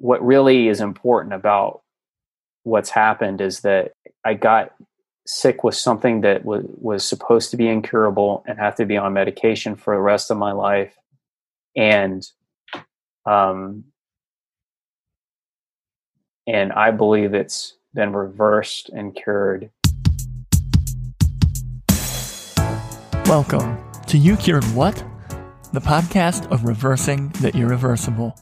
what really is important about what's happened is that I got sick with something that was was supposed to be incurable and have to be on medication for the rest of my life and um and I believe it's been reversed and cured. Welcome to You Cured What? The podcast of reversing the irreversible.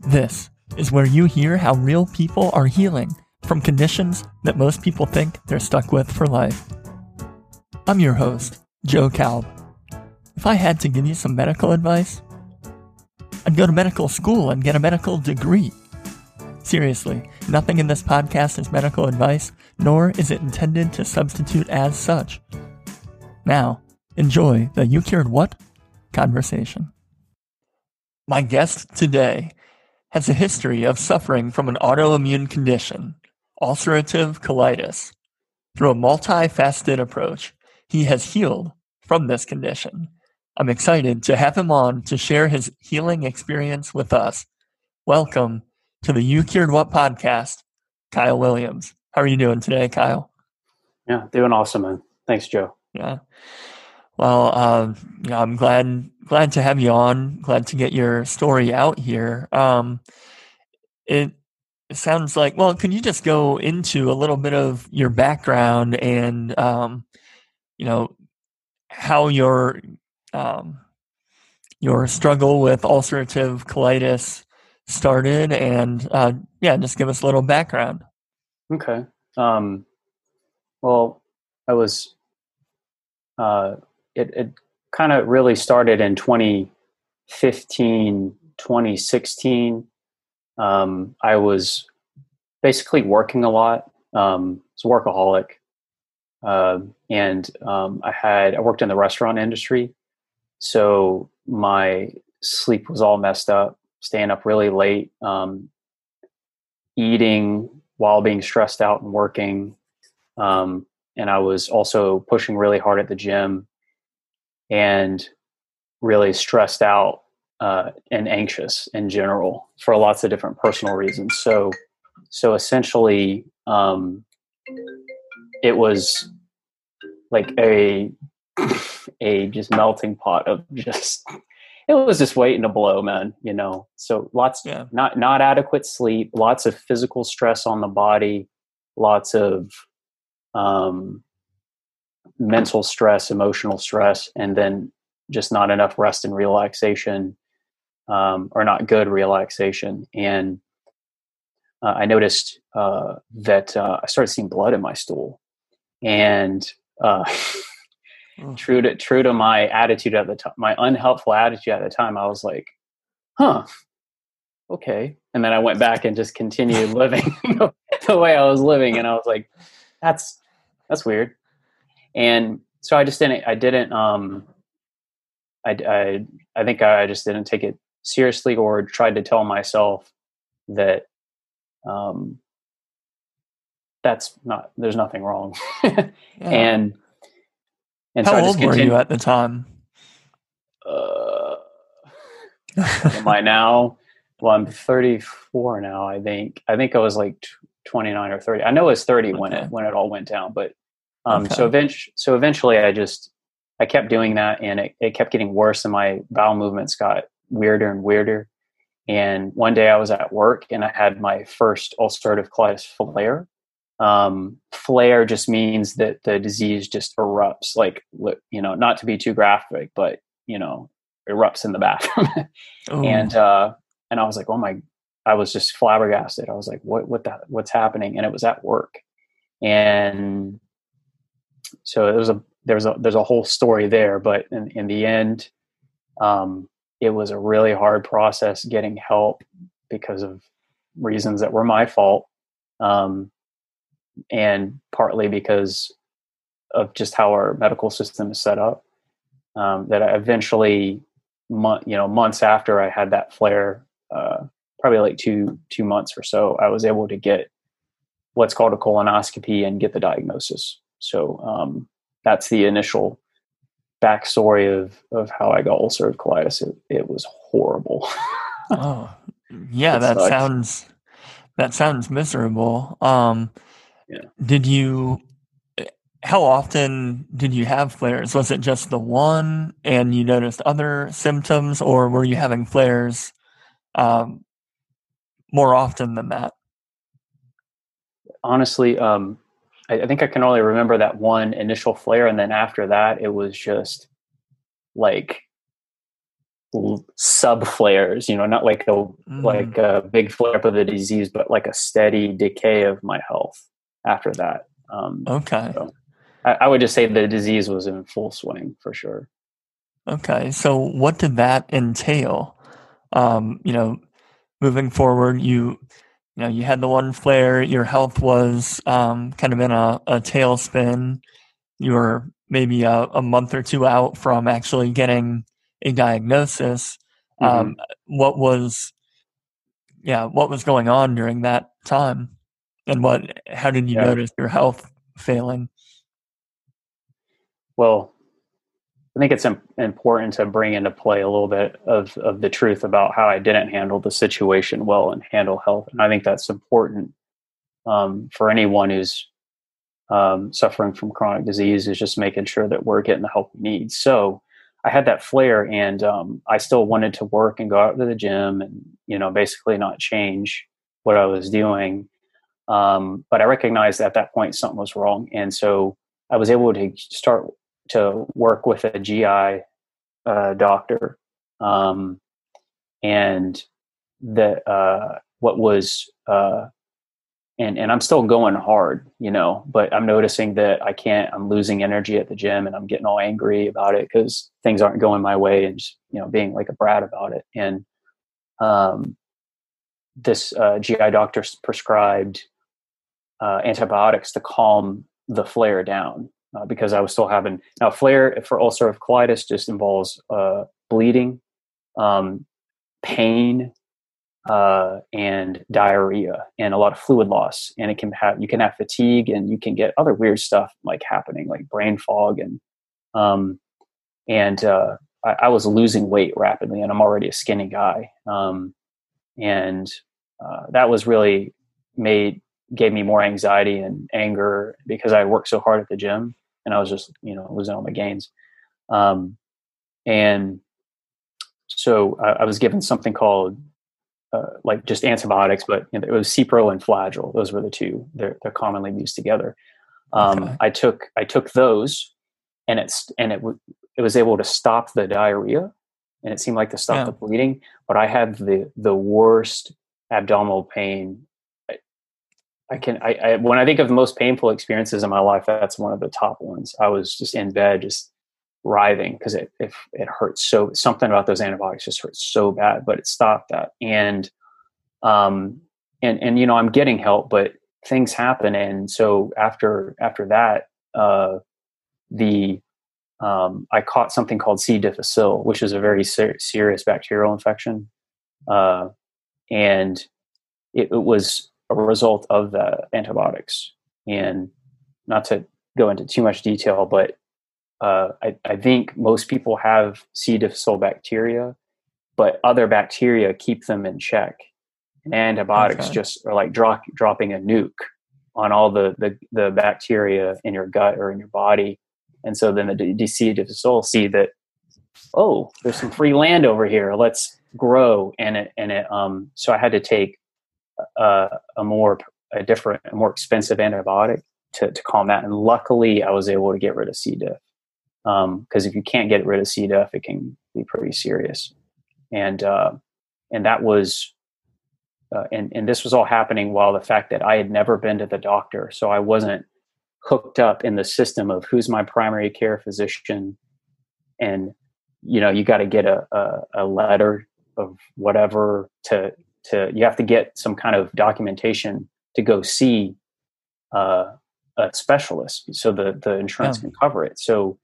This is where you hear how real people are healing from conditions that most people think they're stuck with for life. I'm your host, Joe Kalb. If I had to give you some medical advice, I'd go to medical school and get a medical degree. Seriously, nothing in this podcast is medical advice, nor is it intended to substitute as such. Now, enjoy the You Cured What conversation. My guest today has a history of suffering from an autoimmune condition, ulcerative colitis. Through a multifaceted approach, he has healed from this condition. I'm excited to have him on to share his healing experience with us. Welcome to the You Cured What podcast, Kyle Williams. How are you doing today, Kyle? Yeah, doing awesome, man. Thanks, Joe. Yeah. Well, uh, yeah, I'm glad glad to have you on. Glad to get your story out here. Um, it, sounds like well, can you just go into a little bit of your background and um, you know how your um, your struggle with ulcerative colitis started, and uh, yeah, just give us a little background. Okay. Um, well, I was uh, it, it kind of really started in 2015, 2016. Um, I was basically working a lot. Um, was a workaholic. Uh, and um, I had I worked in the restaurant industry, so my sleep was all messed up. Staying up really late, um, eating while being stressed out and working, um, and I was also pushing really hard at the gym and really stressed out uh, and anxious in general for lots of different personal reasons. So, so essentially, um, it was like a a just melting pot of just it was just waiting to blow, man. You know, so lots yeah. not not adequate sleep, lots of physical stress on the body, lots of um, mental stress, emotional stress, and then just not enough rest and relaxation, um, or not good relaxation. And uh, I noticed uh, that uh, I started seeing blood in my stool, and uh, oh. true to true to my attitude at the time, my unhelpful attitude at the time, I was like, "Huh, okay." And then I went back and just continued living the way I was living, and I was like, "That's that's weird." And so I just didn't. I didn't. Um, I, I I think I just didn't take it seriously, or tried to tell myself that um, that's not. There's nothing wrong, yeah. and and how so old were you at the time? Uh, am I now? Well, I'm 34 now. I think. I think I was like 29 or 30. I know it was 30 okay. when it when it all went down, but um, okay. So eventually, so eventually, I just I kept doing that, and it, it kept getting worse, and my bowel movements got weirder and weirder. And one day I was at work, and I had my first ulcerative colitis flare. Um, flare just means that the disease just erupts, like you know, not to be too graphic, but you know, erupts in the bathroom. and uh, and I was like, oh my! I was just flabbergasted. I was like, what what the, what's happening? And it was at work, and so was a there's a there's a whole story there, but in, in the end, um, it was a really hard process getting help because of reasons that were my fault, um, and partly because of just how our medical system is set up. Um, that I eventually, month you know, months after I had that flare, uh, probably like two two months or so, I was able to get what's called a colonoscopy and get the diagnosis. So um, that's the initial backstory of of how I got ulcerative colitis. It, it was horrible. oh, Yeah, that sucks. sounds that sounds miserable. Um, yeah. Did you? How often did you have flares? Was it just the one, and you noticed other symptoms, or were you having flares um, more often than that? Honestly, um, I, I think I can only remember that one initial flare, and then after that, it was just like sub flares. You know, not like a mm. like a big flare up of the disease, but like a steady decay of my health after that. Um, okay. So I, I would just say the disease was in full swing for sure. Okay, so what did that entail? Um, you know, moving forward, you you know, you had the one flare, your health was um, kind of in a, a tailspin. You were maybe a, a, month or two out from actually getting a diagnosis. Mm-hmm. Um, what was, yeah, what was going on during that time, and what? How did you yeah. notice your health failing? Well, I think it's important to bring into play a little bit of, of the truth about how I didn't handle the situation well and handle health. And I think that's important um, for anyone who's um, suffering from chronic disease is just making sure that we're getting the help we need. So I had that flare and um, I still wanted to work and go out to the gym and, you know, basically not change what I was doing. Um, but I recognized at that point something was wrong. And so I was able to start to work with a GI uh, doctor, um, and the uh, what was uh, and and I'm still going hard, you know, but I'm noticing that I can't. I'm losing energy at the gym, and I'm getting all angry about it because things aren't going my way, and just, you know, being like a brat about it. And um, this uh, GI doctor prescribed uh, antibiotics to calm the flare down uh, because I was still having now flare for ulcerative colitis just involves uh, bleeding, um, pain, uh, and diarrhea, and a lot of fluid loss. And it can have you can have fatigue, and you can get other weird stuff like happening, like brain fog, and um, and uh, I, I, was losing weight rapidly, and I'm already a skinny guy, um, and uh, that was really made gave me more anxiety and anger because I worked so hard at the gym and I was just you know losing all my gains. Um, and so I, I, was given something called uh, like just antibiotics, but you know, it was Cipro and Flagyl. Those were the two. They're they're commonly used together. Um, okay. I took I took those, and it's and it w- it was able to stop the diarrhea, and it seemed like to stop yeah. the bleeding. But I had the the worst abdominal pain I can I, I, when I think of the most painful experiences in my life, that's one of the top ones. I was just in bed, just writhing because it it, it hurts so something about those antibiotics just hurts so bad, but it stopped that. And um and and you know I'm getting help, but things happen, and so after after that, uh, the um, I caught something called C. difficile, which is a very ser- serious bacterial infection, uh, and it, it was a result of the antibiotics. And not to go into too much detail, but uh, I, I, think most people have C. difficile bacteria, but other bacteria keep them in check. And antibiotics okay. just are like drop, dropping a nuke on all the, the, the bacteria in your gut or in your body. And so then the DC difficile see that, oh, there's some free land over here. Let's grow. And it, and it, um, so I had to take uh, a more a different, more expensive antibiotic to, to calm that. And luckily, I was able to get rid of C. diff. Because um, if you can't get rid of C. diff, it can be pretty serious. And uh, and that was, uh, and and this was all happening while the fact that I had never been to the doctor, so I wasn't hooked up in the system of who's my primary care physician, and you know you got to get a, a, a letter of whatever to to you have to get some kind of documentation to go see uh, a specialist so the the insurance can cover it. So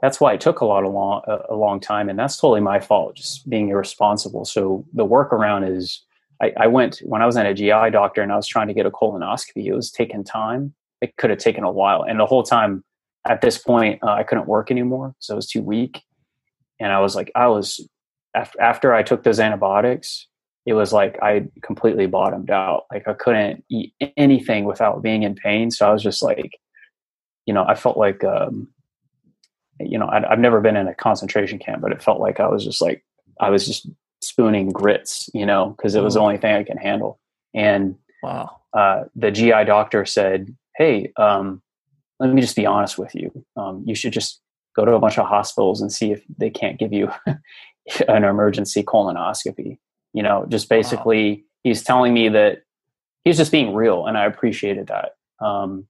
that's why it took a lot of long a, long time, and that's totally my fault, just being irresponsible. So the workaround is I, I went when I was at a GI doctor and I was trying to get a colonoscopy. It was taking time. It could have taken a while, and the whole time at this point uh, I couldn't work anymore, so I was too weak. And I was like, I was after after I took those antibiotics, it was like I completely bottomed out. Like I couldn't eat anything without being in pain. So I was just like, you know, I felt like, um, you know, i have never been in a concentration camp, but it felt like I was just like, I was just spooning grits, you know, because it was the mm. only thing I can handle. And wow, uh, the GI doctor said, "Hey, um, let me just be honest with you. Um, you should just go to a bunch of hospitals and see if they can't give you an emergency colonoscopy." You know, just basically, wow. he's telling me that he's just being real, and I appreciated that. Um,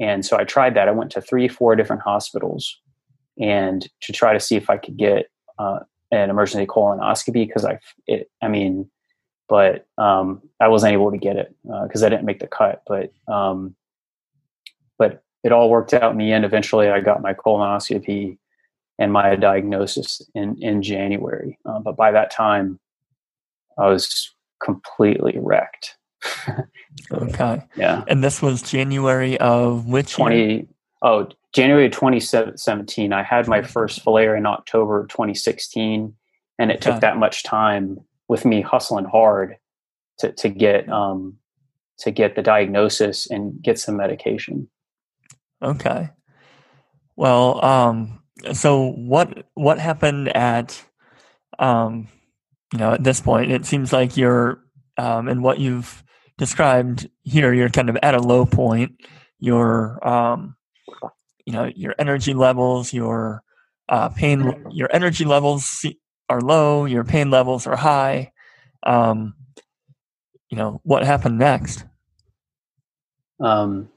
and so I tried that. I went to three, four different hospitals, and to try to see if I could get uh, an emergency colonoscopy because I, it, I mean, but um, I wasn't able to get it because uh, I didn't make the cut. But um, but it all worked out in the end. Eventually, I got my colonoscopy and my diagnosis in in January. Uh, but by that time, I was completely wrecked. okay. Yeah. And this was January of which 20 year? Oh, January 2017. I had my first flare in October 2016 and it okay. took that much time with me hustling hard to to get um to get the diagnosis and get some medication. Okay. Well, um so what what happened at um you know, at this point, it seems like you're, um, in what you've described here, you're kind of at a low point. Your, um, you know, your energy levels, your uh, pain, your energy levels are low. Your pain levels are high. Um, you know, what happened next? Um,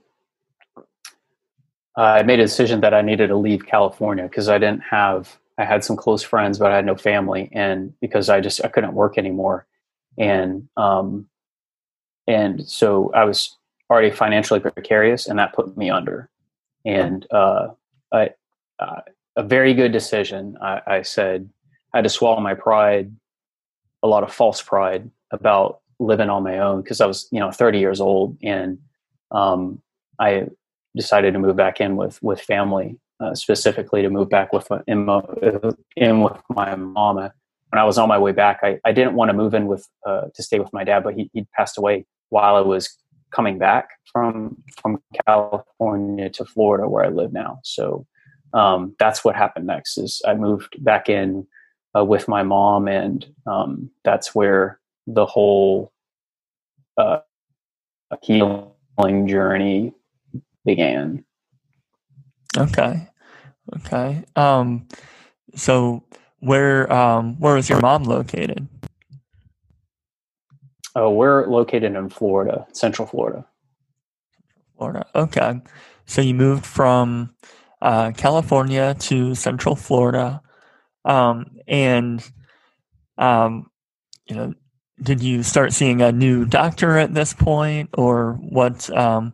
I made a decision that I needed to leave California because I didn't have I had some close friends, but I had no family, and because I just I couldn't work anymore, and um, and so I was already financially precarious, and that put me under. And uh, I, uh, a very good decision. I, I said I had to swallow my pride, a lot of false pride about living on my own because I was you know 30 years old, and um, I decided to move back in with with family uh, specifically to move back with in, in with my mama. When I was on my way back, I, I didn't want to move in with uh, to stay with my dad, but he he passed away while I was coming back from from California to Florida, where I live now. So um, that's what happened next. Is I moved back in uh, with my mom, and um, that's where the whole uh, healing journey began. Okay. Okay. Um, so where um, where was your mom located? Oh, we're located in Florida, Central Florida. Florida. Okay. So you moved from uh, California to Central Florida, um, and um, you know, did you start seeing a new doctor at this point, or what? Um,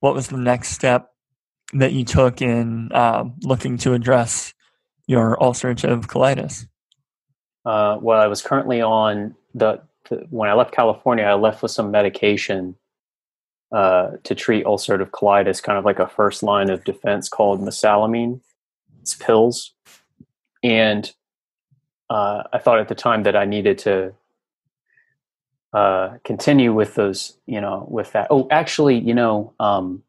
what was the next step that you took in uh, looking to address your ulcerative colitis? Uh, well, I was currently on the, the, when I left California, I left with some medication uh, to treat ulcerative colitis, kind of like a first line of defense called mesalamine. It's pills, and uh, I thought at the time that I needed to uh, continue with those, you know, with that. Oh, actually, you know, um,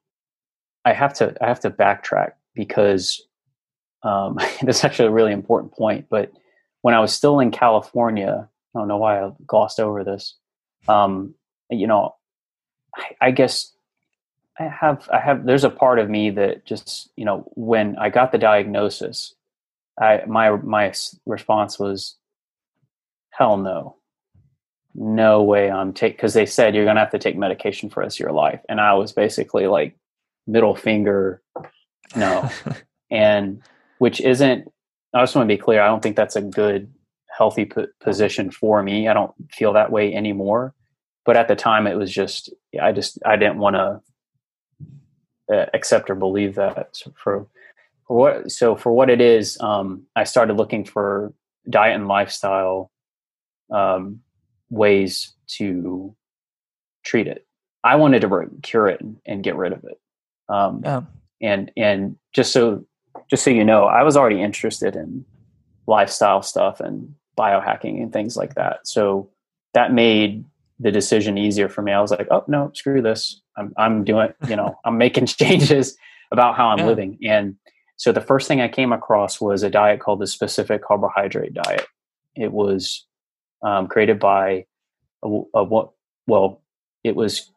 I have to I have to backtrack because um, that's actually a really important point. But when I was still in California, I don't know why I glossed over this. Um, you know, I, I guess I have I have there's a part of me that just you know when I got the diagnosis, I my my response was, hell no, no way I'm take because they said you're gonna have to take medication for the rest of your life, and I was basically like, middle finger no. And which isn't i just want to be clear i don't think that's a good healthy p- position for me. I don't feel that way anymore. But at the time it was just i just i didn't want to uh, accept or believe that. For, for what so for what it is um, i started looking for diet and lifestyle um, ways to treat it. I wanted to cure it and get rid of it um, yeah. And and just so just so you know, I was already interested in lifestyle stuff and biohacking and things like that. So that made the decision easier for me. I was like, oh no, screw this. I'm I'm doing you know I'm making changes about how I'm yeah. living. And so the first thing I came across was a diet called the specific carbohydrate diet. It was um, created by a, a, well, it was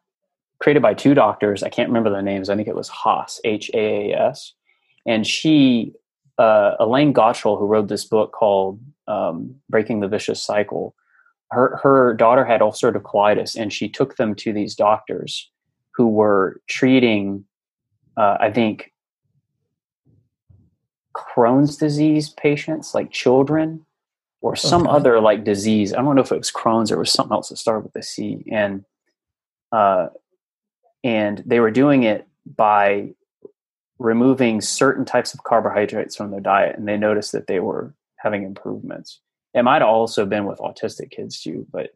created by two doctors. I can't remember their names. I think it was Haas, H A A S, and she, uh, Elaine Gottschall, who wrote this book called um, "Breaking the Vicious Cycle." Her her daughter had ulcerative colitis, and she took them to these doctors who were treating, uh, I think, Crohn's disease patients, like children, or some okay. other like disease. I don't know if it was Crohn's or it was something else that started with a C. And uh, and they were doing it by removing certain types of carbohydrates from their diet, and they noticed that they were having improvements. It might have also been with autistic kids too. But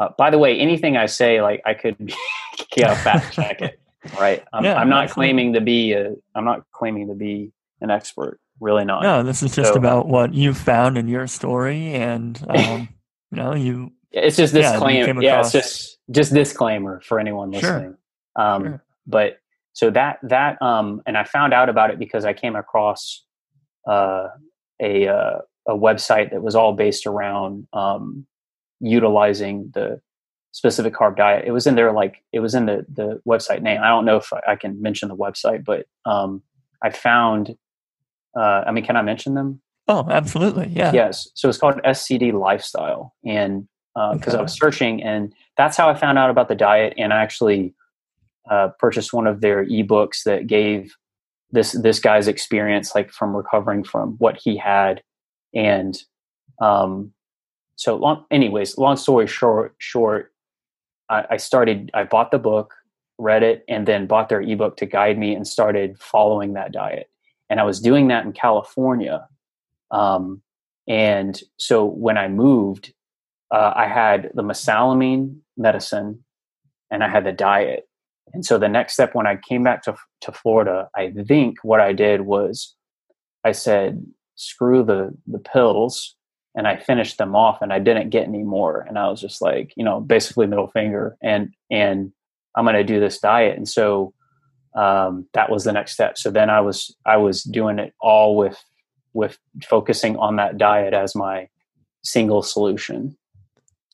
uh, by the way, anything I say, like I could, yeah, fact check it. Right, I'm, yeah, I'm not claiming to be a. I'm not claiming to be an expert really not. No, this is just so, about what you found in your story, and um, you know, you. It's just this Yeah, yeah, it's just just disclaimer for anyone listening. Sure. Um, sure. But so that that um, and I found out about it because I came across uh, a uh, a website that was all based around um, utilizing the specific carb diet. It was in there like it was in the the website name. I don't know if I can mention the website, but um, I found uh, I mean, can I mention them? Oh, absolutely. Yeah. Yes. So it's called SCD Lifestyle. And because uh, okay. I was searching, and that's how I found out about the diet. And I actually uh, purchased one of their ebooks that gave this this guy's experience, like from recovering from what he had. And um, so, long, anyways, long story short, short, I, I started. I bought the book, read it, and then bought their ebook to guide me, and started following that diet and I was doing that in California. Um, and so when I moved, uh, I had the mesalamine medicine and I had the diet. And so the next step when I came back to, to Florida, I think what I did was I said, screw the, the pills. And I finished them off and I didn't get any more. And I was just like, you know, basically middle finger and, and I'm going to do this diet. And so um, that was the next step. So then I was I was doing it all with with focusing on that diet as my single solution.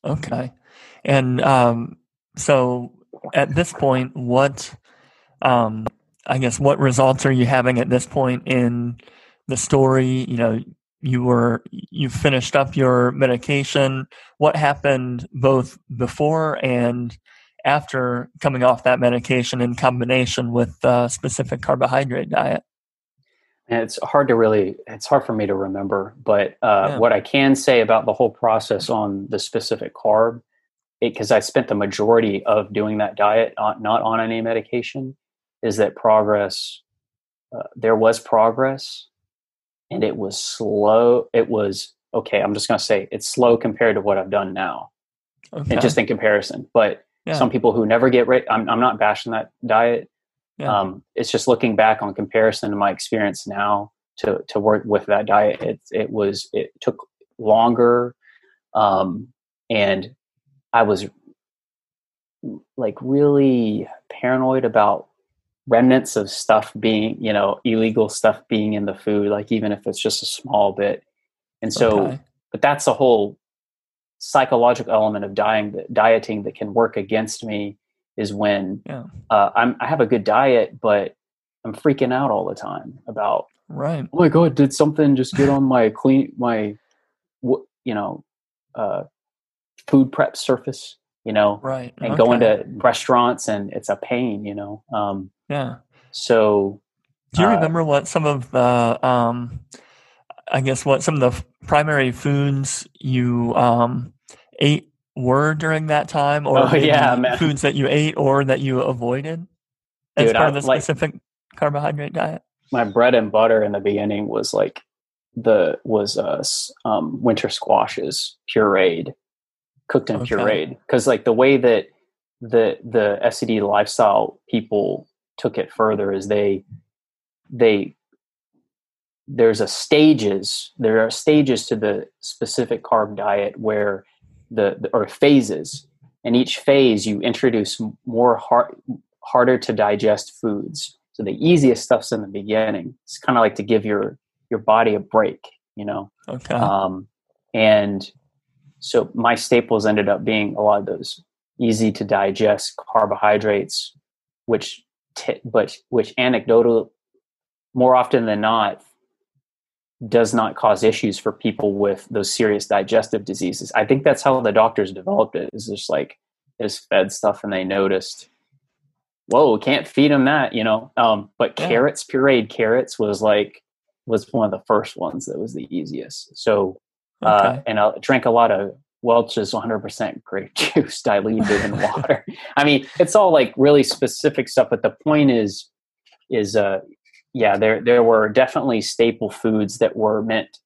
Okay, and um, so at this point, what um, I guess what results are you having at this point in the story? You know, you were you finished up your medication. What happened both before and after coming off that medication in combination with a specific carbohydrate diet? And it's hard to really, it's hard for me to remember. But uh, yeah. what I can say about the whole process on the specific carb, because I spent the majority of doing that diet not, not on any medication, is that progress, uh, there was progress and it was slow. It was, okay, I'm just going to say it's slow compared to what I've done now. Okay. And just in comparison. But yeah. Some people who never get right. I'm, I'm not bashing that diet. Yeah. Um, it's just looking back on comparison to my experience now to to work with that diet. It it was it took longer, um, and I was like really paranoid about remnants of stuff being you know illegal stuff being in the food like even if it's just a small bit and so okay. but that's a whole psychological element of dying, dieting that can work against me is when yeah. uh, I'm, I have a good diet, but I'm freaking out all the time about right. Oh my god, did something just get on my clean my, you know, uh, food prep surface? You know, right, and okay. going to restaurants and it's a pain. You know, um, yeah. So, do you uh, remember what some of the um, I guess what some of the primary foods you um, ate were during that time, or oh, yeah, foods that you ate or that you avoided as Dude, part of the specific like, carbohydrate diet. My bread and butter in the beginning was like the was uh, um, winter squashes pureed, cooked and okay. pureed, because like the way that the the SCD lifestyle people took it further is they they there's a stages there are stages to the specific carb diet where the, the or phases. And each phase you introduce more hard, harder to digest foods. So the easiest stuff's in the beginning. It's kind of like to give your your body a break you know? Okay. um, and so my staples ended up being a lot of those easy to digest carbohydrates which t- but which anecdotal more often than not does not cause issues for people with those serious digestive diseases. I think that's how the doctors developed it. Is just like they just fed stuff and they noticed, whoa, can't feed them that, you know. Um, but Yeah. carrots, pureed carrots, was like was one of the first ones that was the easiest. So, uh, Okay. and I drank a lot of Welch's 100% grape juice diluted in water. I mean, it's all like really specific stuff, but the point is, is uh, yeah, there there were definitely staple foods that were meant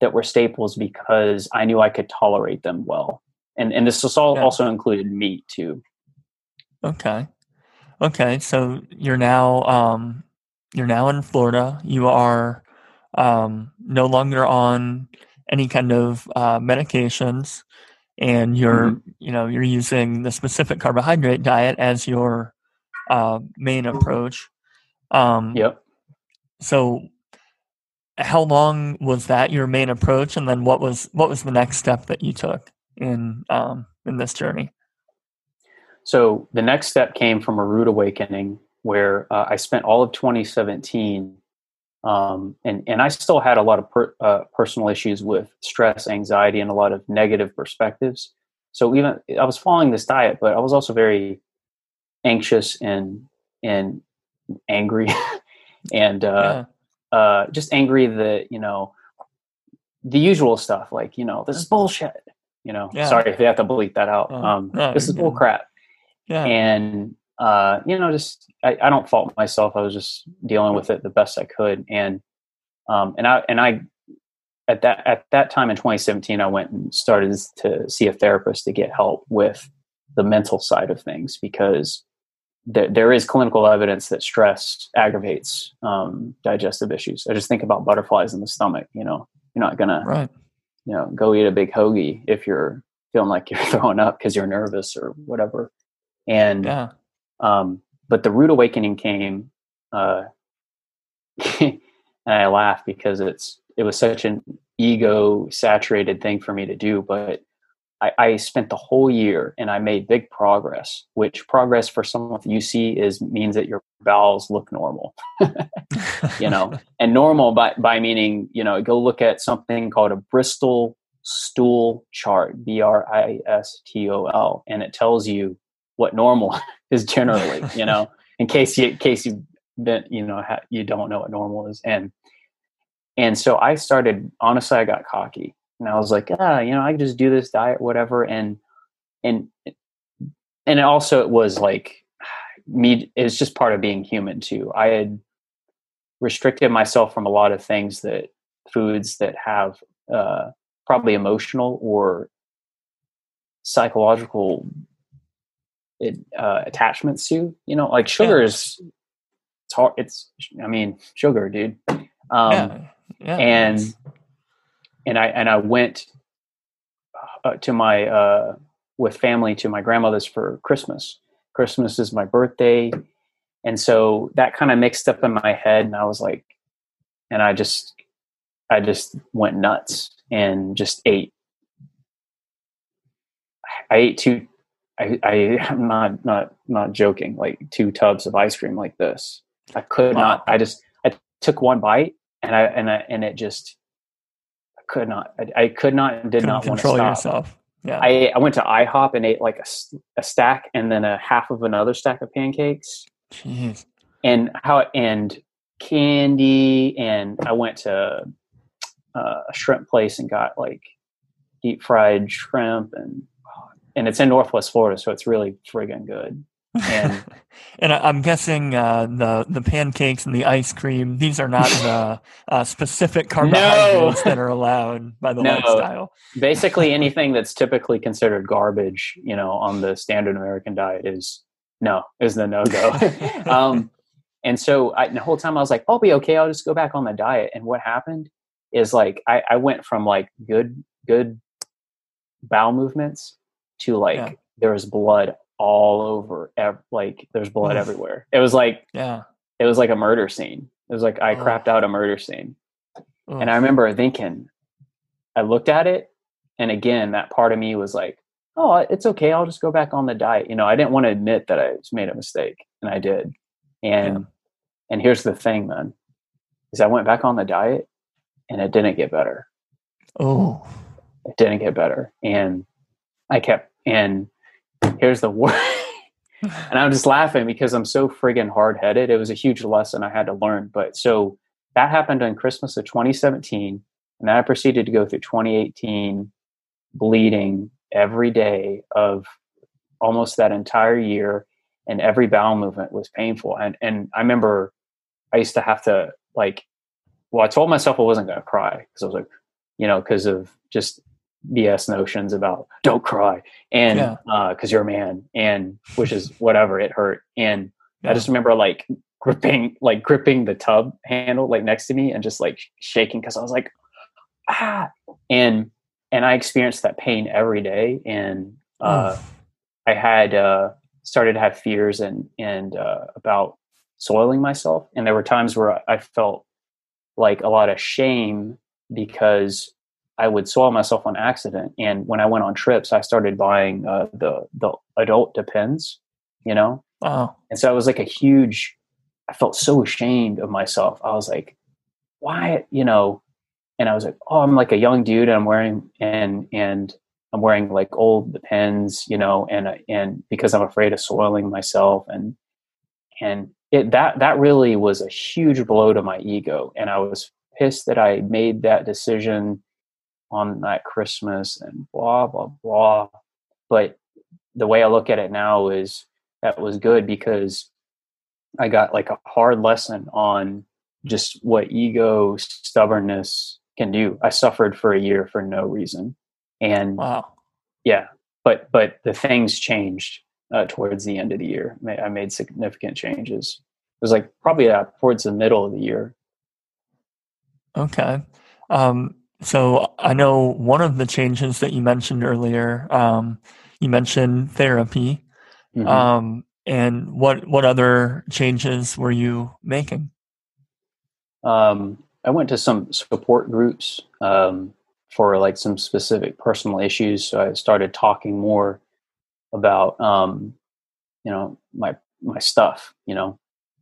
that were staples because I knew I could tolerate them well, and and this all Yeah. also included meat too. Okay. Okay. So you're now um you're now in Florida. You are um no longer on any kind of uh, medications and you're Mm-hmm. you know you're using the specific carbohydrate diet as your uh, main approach. Um Yep. so how long was that your main approach and then what was what was the next step that you took in um in this journey? So the next step came from a rude awakening where uh, I spent all of 2017, um, and and I still had a lot of per, uh, personal issues with stress, anxiety, and a lot of negative perspectives. So even I was following this diet, but I was also very anxious and and angry, and uh, uh, just angry that you know the usual stuff like you know this is bullshit. You know, Yeah. sorry if you have to bleep that out. Um, no, this is bull good. crap Yeah. and uh, you know, just I, I don't fault myself. I was just dealing with it the best I could, and um, and I and I at that at that time in 2017, I went and started to see a therapist to get help with the mental side of things because there, there is clinical evidence that stress aggravates um, digestive issues. I just think about butterflies in the stomach. You know, you're not gonna right. you know go eat a big hoagie if you're feeling like you're throwing up because you're nervous or whatever. And Yeah. Um, but the rude awakening came, uh, and I laugh because it's it was such an ego saturated thing for me to do. But I, I spent the whole year and I made big progress. Which progress for someone with UC is means that your bowels look normal, you know, and normal by by meaning you know go look at something called a Bristol stool chart, B R I S T O L, and it tells you what normal is generally, you know, in case you in case you been you know ha- you don't know what normal is, and and so I started. Honestly, I got cocky, and I was like, ah, you know, I can just do this diet, whatever, and and and also it was like me. It's just part of being human too. I had restricted myself from a lot of things that foods that have uh, probably emotional or psychological it, uh, attachments to. You know, like sugar is it's hard. It's I mean sugar, dude. Um, yeah. Yeah. and it's- and I and I went uh, to my uh, with family to my grandmother's for Christmas. Christmas is my birthday, and so that kind of mixed up in my head, and I was like, and I just I just went nuts and just ate. I ate two. I, I am not not not joking. Like two tubs of ice cream like this. I could Wow. not. I just I took one bite and I and I and it just I could not. I, I could not. Did couldn't not want to control stop. yourself. Yeah. I I went to IHOP and ate like a, a stack and then a half of another stack of pancakes Jeez. and how and candy and I went to uh, a shrimp place and got like deep fried shrimp and and it's in Northwest Florida, so it's really friggin' good. And and I'm guessing uh, the the pancakes and the ice cream these are not the uh, specific carbohydrates that are allowed by the No. lifestyle. basically anything that's typically considered garbage, you know, on the standard American diet is no, is the no go. um, and so I, the whole time I was like, I'll be okay. I'll just go back on the diet. And what happened is like I, I went from like good, good bowel movements to like Yeah. there was blood all over ev- like there's blood Oof. everywhere it was like Yeah. it was like a murder scene it was like i Oh. crapped out a murder scene and i remember thinking i looked at it and again that part of me was like oh it's okay i'll just go back on the diet you know i didn't want to admit that i made a mistake and i did and and here's the thing man is i went back on the diet and it didn't get better Oh. it didn't get better and i kept and here's the word. and i'm just laughing because i'm so friggin hard-headed it was a huge lesson i had to learn but so that happened on christmas of 2017 and then i proceeded to go through 2018 bleeding every day of almost that entire year and every bowel movement was painful and and i remember i used to have to like well i told myself i wasn't going to cry because i was like you know because of just bs notions about don't cry and Yeah. because you're a man and which is whatever it hurt and Yeah. i just remember like gripping like gripping the tub handle like next to me and just like shaking because i was like ah and and i experienced that pain every day and uh. I had uh, started to have fears and and uh, about soiling myself, and there were times where I felt like a lot of shame because I would soil myself on accident. And when I went on trips, I started buying uh, the the adult Depends, you know, Wow. and so it was like a huge. I felt so ashamed of myself. I was like, why, you know, and I was like, oh, I'm like a young dude, and I'm wearing and and I'm wearing like old Depends, you know, and and because I'm afraid of soiling myself, and and it that that really was a huge blow to my ego, and I was pissed that I made that decision on that Christmas and blah blah blah. But the way I look at it now is that was good because I got like a hard lesson on just what ego stubbornness can do. I suffered for a year for no reason. And Wow. yeah, but but the things changed uh, towards the end of the year. I made significant changes. It was like probably uh, towards the middle of the year. Okay. Um, so I know one of the changes that you mentioned earlier, um, you mentioned therapy. Mhm. Um, and what what other changes were you making? um, I went to some support groups um, for like some specific personal issues. So I started talking more about, um, you know, my my stuff, you know,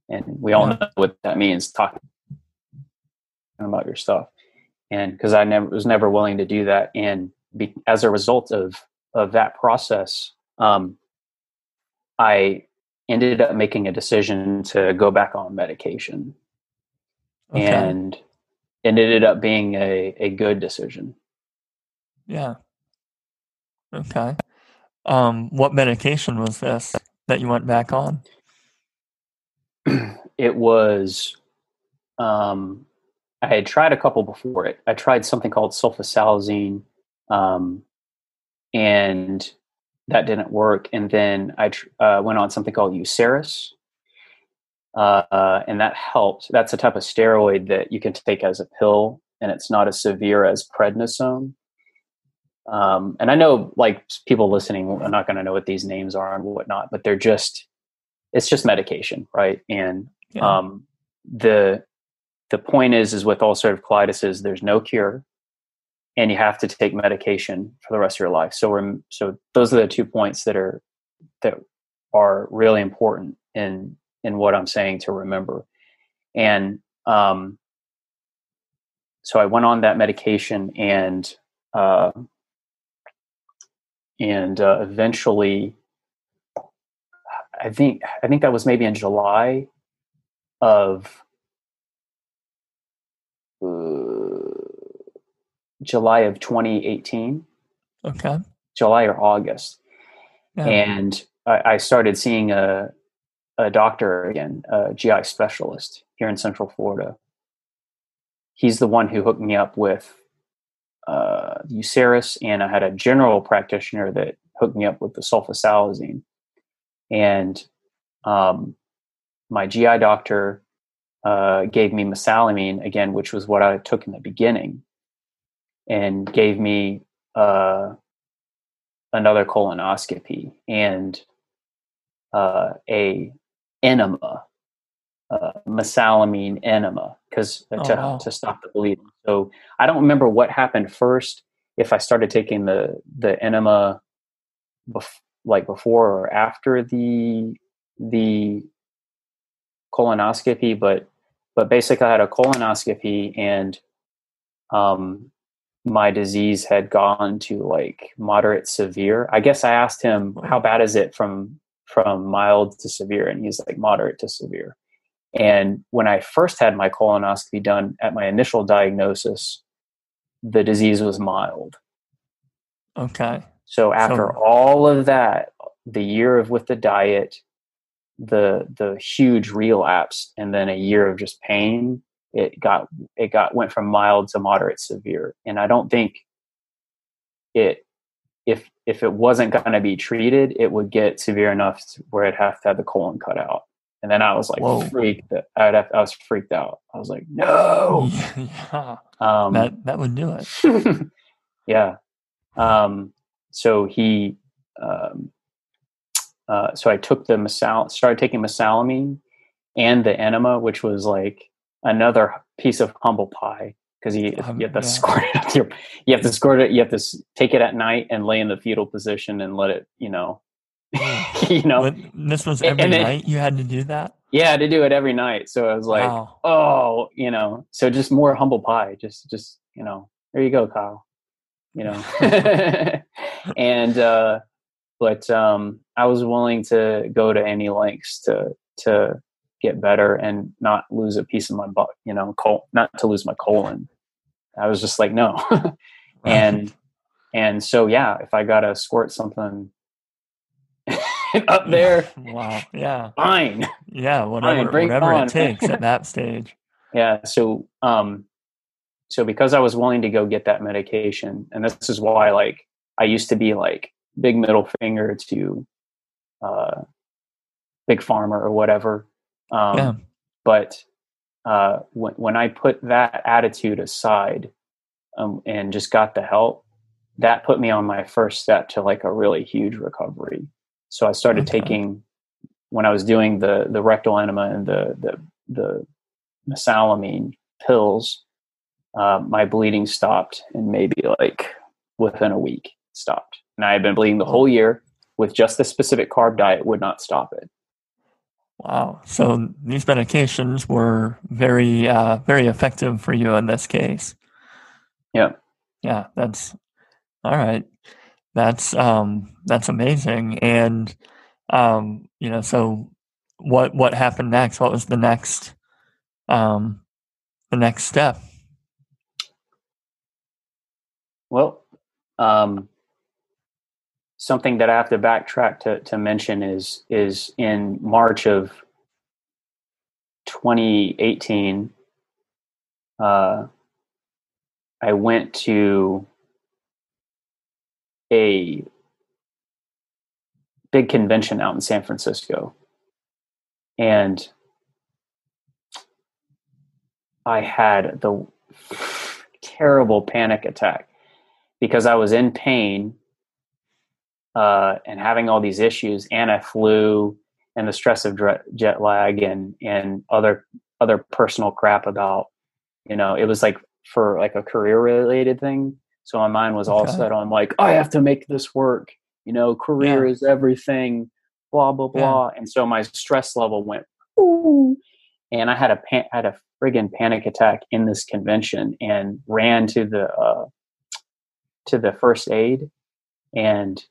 and we all Yeah. know what that means, talking about your stuff. And because I never was never willing to do that, and be, as a result of of that process, um, I ended up making a decision to go back on medication Okay. and it ended up being a, a good decision. yeah. Okay. Um, what medication was this that you went back on? It was, um, I had tried a couple before it. I tried something called sulfasalazine, um, and that didn't work. And then I tr- uh, went on something called Uceris, uh, and that helped. That's a type of steroid that you can take as a pill, and it's not as severe as prednisone. Um, and I know, like people listening, are not going to know what these names are and whatnot, but they're just it's just medication, right? And Yeah. um, the the point is, is with ulcerative colitis, is there's no cure, and you have to take medication for the rest of your life. So, rem- so those are the two points that are that are really important in in what I'm saying to remember. And um, so I went on that medication, and uh, and uh, eventually, I think I think that was maybe in July of July of 2018, Okay. July or August, Yeah. and I, I started seeing a a doctor again, a GI specialist here in Central Florida. He's the one who hooked me up with uh, Uceris, and I had a general practitioner that hooked me up with the sulfasalazine. And um, my GI doctor uh, gave me mesalamine again, which was what I took in the beginning, and gave me uh, another colonoscopy and uh, a enema, uh, mesalamine enema, because uh, Oh, to wow. to stop the bleeding. So I don't remember what happened first. If I started taking the the enema, bef- like before or after the the colonoscopy, but but basically I had a colonoscopy and um my disease had gone to like moderate severe. I guess I asked him how bad is it from from mild to severe and he's like moderate to severe. And when I first had my colonoscopy done at my initial diagnosis, the disease was mild. Okay. So after So- all of that, the year of with the diet, the the huge relapse, and then a year of just pain, it got it got went from mild to moderate severe. And I don't think it if if it wasn't going to be treated, it would get severe enough to where it'd have to have the colon cut out. And then I was like Whoa. freaked. I'd have, I was freaked out. I was like, no. yeah. Um, That that would do it. yeah. Um, so he, um, uh, so I took the mesal, started taking mesalamine and the enema, which was like another piece of humble pie because you, Um, you have to yeah. squirt it up your, you have to squirt it, you have to take it at night and lay in the fetal position and let it, you know, you know, this was every and it- night you had to do that. yeah, to do it every night. So I was like, wow. oh, you know, so just more humble pie. Just, just, you know, there you go, Kyle. You know, and, uh, but, um, I was willing to go to any lengths to, to get better and not lose a piece of my butt, you know, col- not to lose my colon. I was just like, no. and, and so, yeah, if I got to squirt something up there, wow. Yeah. fine. Yeah. Whatever. it whatever on. it takes at that stage. Yeah. So, um, so because I was willing to go get that medication, and this is why, like, I used to be like big middle finger to, uh, big pharma or whatever. Um, Yeah. But uh, when when I put that attitude aside, um, and just got the help, that put me on my first step to like a really huge recovery. So I started Okay. taking when I was doing the the rectal enema and the the the mesalamine pills, uh, my bleeding stopped and maybe like within a week stopped. And I had been bleeding the whole year with just the specific carb diet would not stop it. Wow. So these medications were very, uh, very effective for you in this case. Yeah. Yeah. That's all right. That's um, that's amazing. And um, you know, so what what happened next? What was the next um, the next step? Well, um, something that I have to backtrack to, to mention is is in March of 2018. Uh, I went to a big convention out in San Francisco, and I had the terrible panic attack because I was in pain uh, and having all these issues, and I flew, and the stress of jet lag, and and other other personal crap about, you know, it was like for like a career related thing. So my mind was all Okay. set on like I have to make this work. You know, career Yeah. is everything. Blah blah Yeah. blah. And so my stress level went. Ooh, and I had a pan- had a friggin' panic attack in this convention and ran to the uh, to the first aid and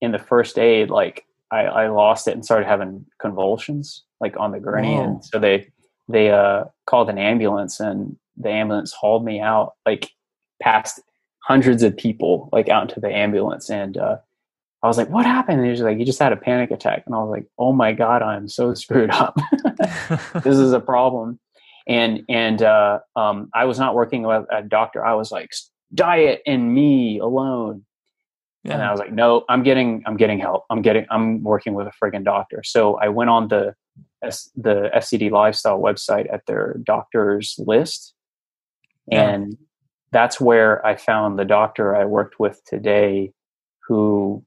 in the first aid like I, I lost it and started having convulsions like on the gurney Whoa. and so they they uh called an ambulance and the ambulance hauled me out like past hundreds of people like out into the ambulance and uh I was like, what happened? And he was like, you just had a panic attack. And I was like, oh my God, I'm so screwed up. this is a problem. And, and, uh, um, I was not working with a doctor. I was like, diet and me alone. And I was like, no, I'm getting, I'm getting help. I'm getting, I'm working with a friggin' doctor. So I went on the, S, the SCD lifestyle website at their doctor's list. Yeah. And that's where I found the doctor I worked with today who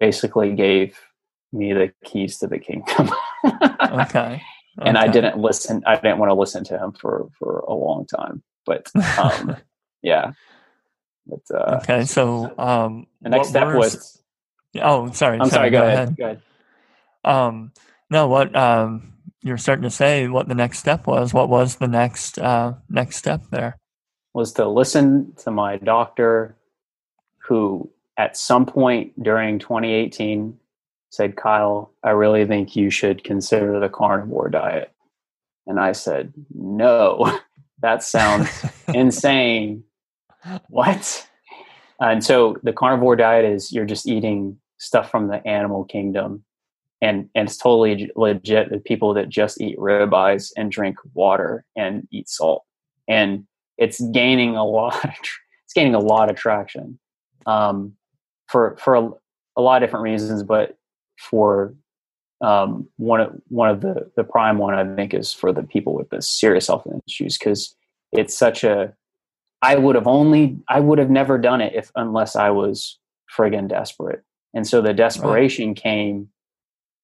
basically gave me the keys to the kingdom. okay. And I didn't listen. I didn't want to listen to him for for a long time. But um, yeah. But uh, okay. So, um, the next step were- was. Oh, sorry. I'm sorry. Go, ahead. Go ahead. Um, no, what um, you're starting to say what the next step was. What was the next uh, next step there? was to listen to my doctor who at some point during 2018 said kyle i really think you should consider the carnivore diet and i said no that sounds insane what? And so the carnivore diet is you're just eating stuff from the animal kingdom. And and it's totally legit the people that just eat ribeyes and drink water and eat salt. And it's gaining a lot it's gaining a lot of traction um, for for a, a lot of different reasons but for um, one of one of the the prime one I think is for the people with the serious health issues because it's such a I would have only I would have never done it if unless I was friggin' desperate and so the desperation came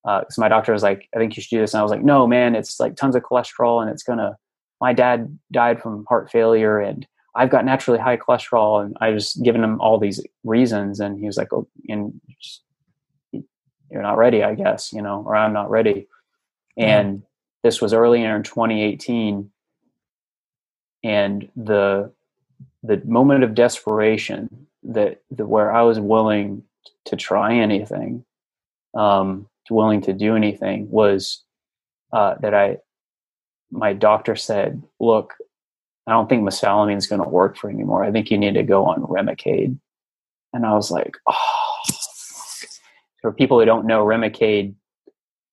uh, because my doctor was like I think you should do this and I was like no man it's like tons of cholesterol and it's gonna my dad died from heart failure and I've got naturally high cholesterol and I was giving him all these reasons and he was like, oh, and just, you're not ready, I guess, you know, or I'm not ready. And this was earlier in 2018. And the, the moment of desperation that, that where I was willing to try anything, um, willing to do anything was, uh, that I, my doctor said, look, I don't think mesalamine is going to work for you anymore. I think you need to go on Remicade. And I was like, oh. For people who don't know, Remicade,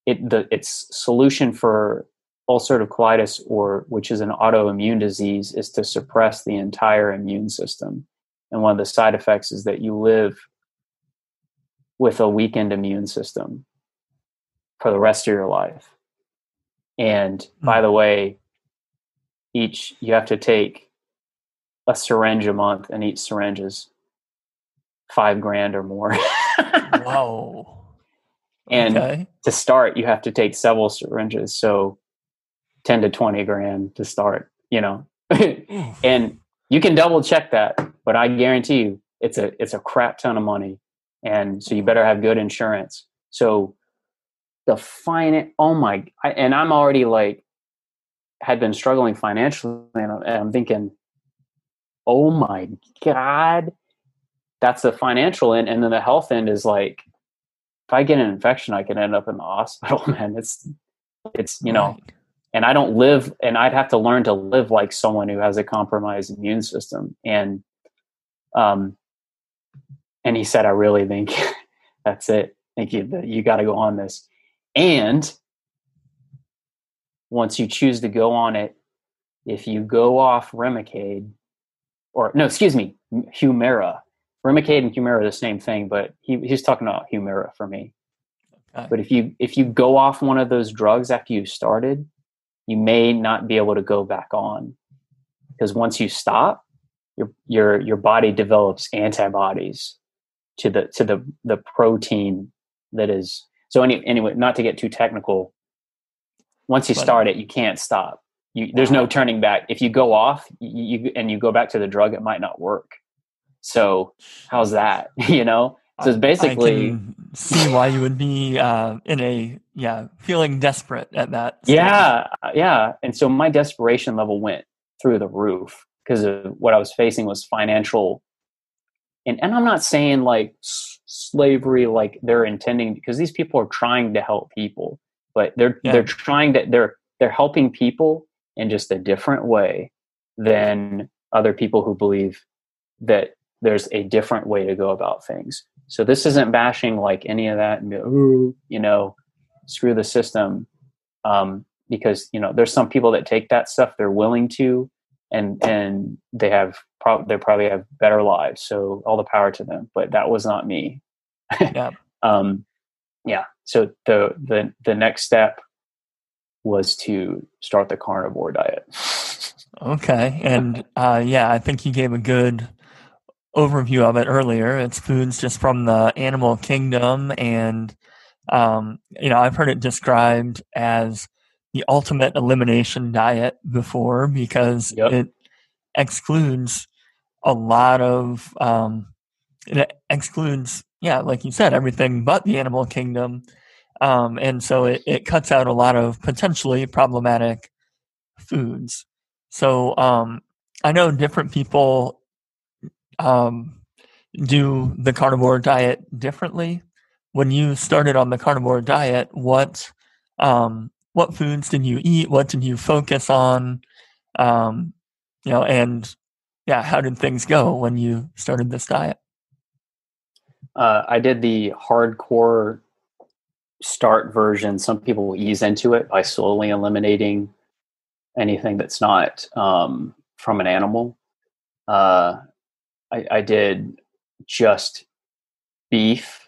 it the its solution for ulcerative colitis, or which is an autoimmune disease, is to suppress the entire immune system. And one of the side effects is that you live with a weakened immune system for the rest of your life. And hmm. by the way, each you have to take a syringe a month, and each syringe is five grand or more. Whoa. and okay. to start, you have to take several syringes, so ten to twenty grand to start. You know, and you can double check that, but I guarantee you, it's a it's a crap ton of money, and so you better have good insurance. So the fine, oh my, I, and I'm already like had been struggling financially, and I'm, and I'm thinking, oh my god, that's the financial end, and then the health end is like, if I get an infection, I can end up in the hospital. Man, it's it's you know Right. And I don't live, and I'd have to learn to live like someone who has a compromised immune system. And, um, and he said, I really think that's it. Thank you. You got to go on this. And once you choose to go on it, if you go off Remicade, or no, excuse me, Humira. Remicade and Humira are the same thing, but he, he's talking about Humira for me. Okay. But if you if you go off one of those drugs after you started, you may not be able to go back on. Because once you stop, your your your body develops antibodies to the to the the protein that is so any, anyway not to get too technical once you start it you can't stop. You, there's no turning back. If you go off you, you and you go back to the drug it might not work. So how's that? You know? So it's basically see why you would be uh, in a yeah feeling desperate at that. stage. Yeah, yeah. And so my desperation level went through the roof because of what I was facing was financial. And and I'm not saying like s- slavery, like they're intending because these people are trying to help people, but they're Yeah. they're trying to they're they're helping people in just a different way than other people who believe that there's a different way to go about things. So this isn't bashing like any of that and be, "Ooh," you know, screw the system. Um, because you know there's some people that take that stuff they're willing to and and they have pro- they probably have better lives so all the power to them but that was not me Yeah. um yeah so the the the next step was to start the carnivore diet Okay. And uh, yeah, I think you gave a good overview of it earlier. It's foods just from the animal kingdom, and um, you know, I've heard it described as the ultimate elimination diet before because yep. it excludes a lot of um, it excludes, yeah, like you said, everything but the animal kingdom. Um, and so it, it cuts out a lot of potentially problematic foods. So um, I know different people um, do the carnivore diet differently. When you started on the carnivore diet, what um, what foods did you eat? What did you focus on? Um, you know, and yeah, how did things go when you started this diet? Uh, I did the hardcore start version. Some people will ease into it by slowly eliminating anything that's not um, from an animal. Uh, I, I did just beef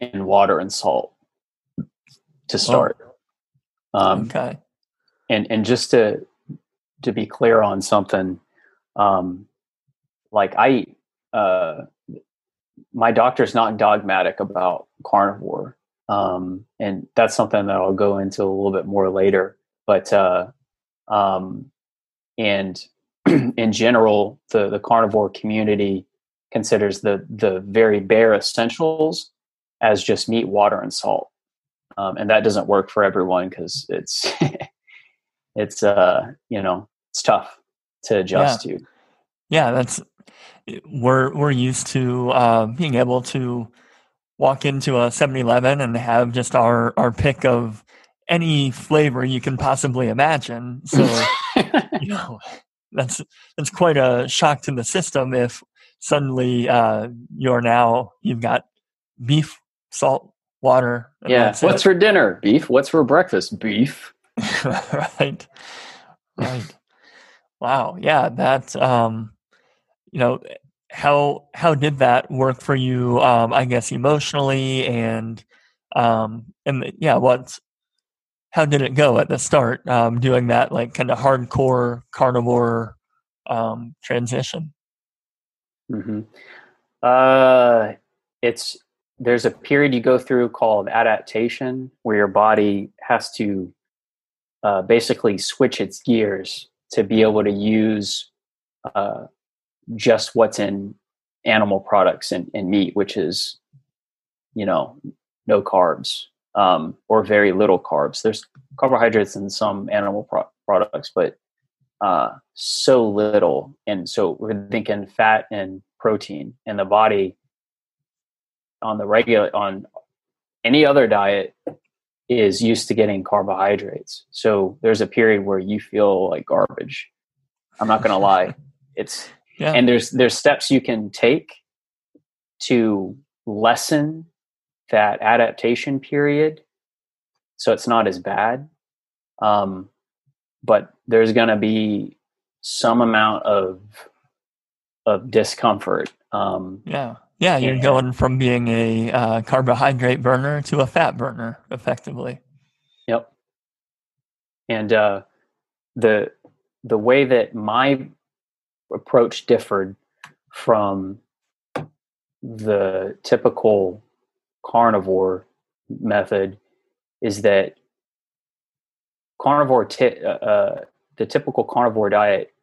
and water and salt to oh. start. Oh. Um, okay. And and just to to be clear on something, um, like I, uh, my doctor's not dogmatic about carnivore, um, and that's something that I'll go into a little bit more later. But uh, um, and in general, the the carnivore community considers the the very bare essentials as just meat, water, and salt, um, and that doesn't work for everyone because it's it's uh you know it's tough to adjust yeah. to. Yeah, that's we're we're used to uh, being able to walk into a 7-Eleven and have just our our pick of any flavor you can possibly imagine. So you know that's that's quite a shock to the system if suddenly uh, you're now you've got beef, salt, water. Yeah. What's it. for dinner? Beef. What's for breakfast? Beef. right. Right. Wow. Yeah. That um, you know how how did that work for you um i guess emotionally and um and yeah what's, how did it go at the start um doing that like kind of hardcore carnivore um transition mm-hmm. uh it's there's a period you go through called adaptation where your body has to uh, basically switch its gears to be able to use uh, just what's in animal products and, and meat, which is, you know, no carbs um, or very little carbs. There's carbohydrates in some animal pro- products, but uh, so little. And so we're thinking fat and protein, and the body on the regular on any other diet is used to getting carbohydrates. So there's a period where you feel like garbage. I'm not going to lie. It's yeah. and there's there's steps you can take to lessen that adaptation period so it's not as bad um, but there's going to be some amount of of discomfort um, yeah yeah you're and, going from being a uh, carbohydrate burner to a fat burner effectively. Yep. And uh, the the way that my approach differed from the typical carnivore method is that carnivore t- uh, uh, the typical carnivore diet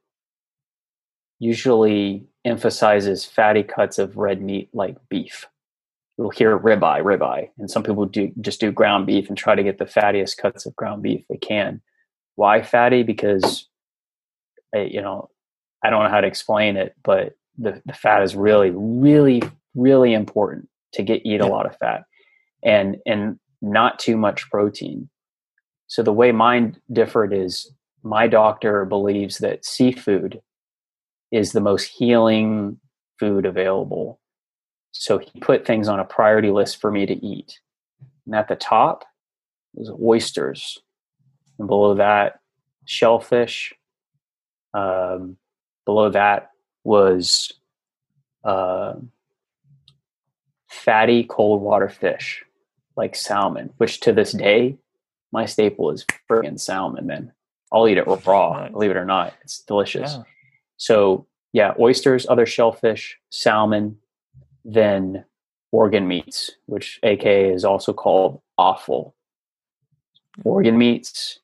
usually emphasizes fatty cuts of red meat like beef. You'll hear ribeye ribeye and some people do just do ground beef and try to get the fattiest cuts of ground beef they can. Why fatty? Because eh, you know I don't know how to explain it, but the, the fat is really, really, really important to get eat a lot of fat and and not too much protein. So the way mine differed is my doctor believes that seafood is the most healing food available. So he put things on a priority list for me to eat. And at the top was oysters. And below that, shellfish, um, Below that was uh, fatty cold water fish like salmon, which to this day, my staple is friggin' salmon, man. I'll eat it raw, believe it or not. It's delicious. Yeah. So, yeah, oysters, other shellfish, salmon, then organ meats, which aka is also called offal. Organ meats,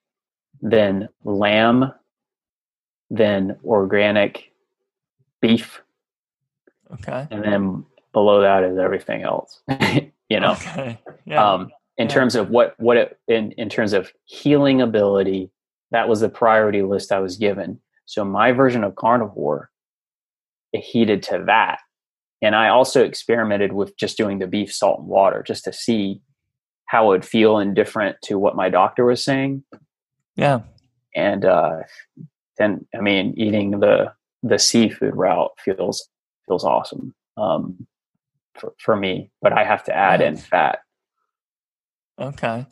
then lamb, then organic beef. Okay. And then below that is everything else. you know. Okay. Yeah. Um, in Yeah. terms of what what it, in in terms of healing ability, that was the priority list I was given. So my version of carnivore it heeded to that. And I also experimented with just doing the beef, salt, and water just to see how it would feel indifferent to what my doctor was saying. yeah. And uh, then, I mean, eating the the seafood route feels feels awesome um, for for me. But I have to add in fat. Okay.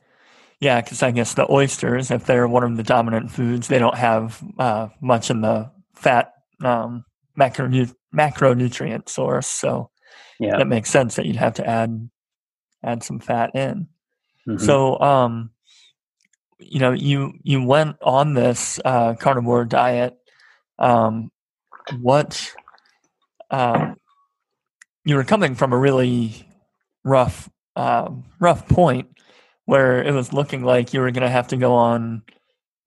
Yeah, because I guess the oysters, if they're one of the dominant foods, they don't have uh, much in the fat um, macronu- macronutrient source. So Yeah. that makes sense that you'd have to add add some fat in. Mhm. So, um, you know, you you went on this uh, carnivore diet. Um, what um, you were coming from a really rough um, rough point where it was looking like you were going to have to go on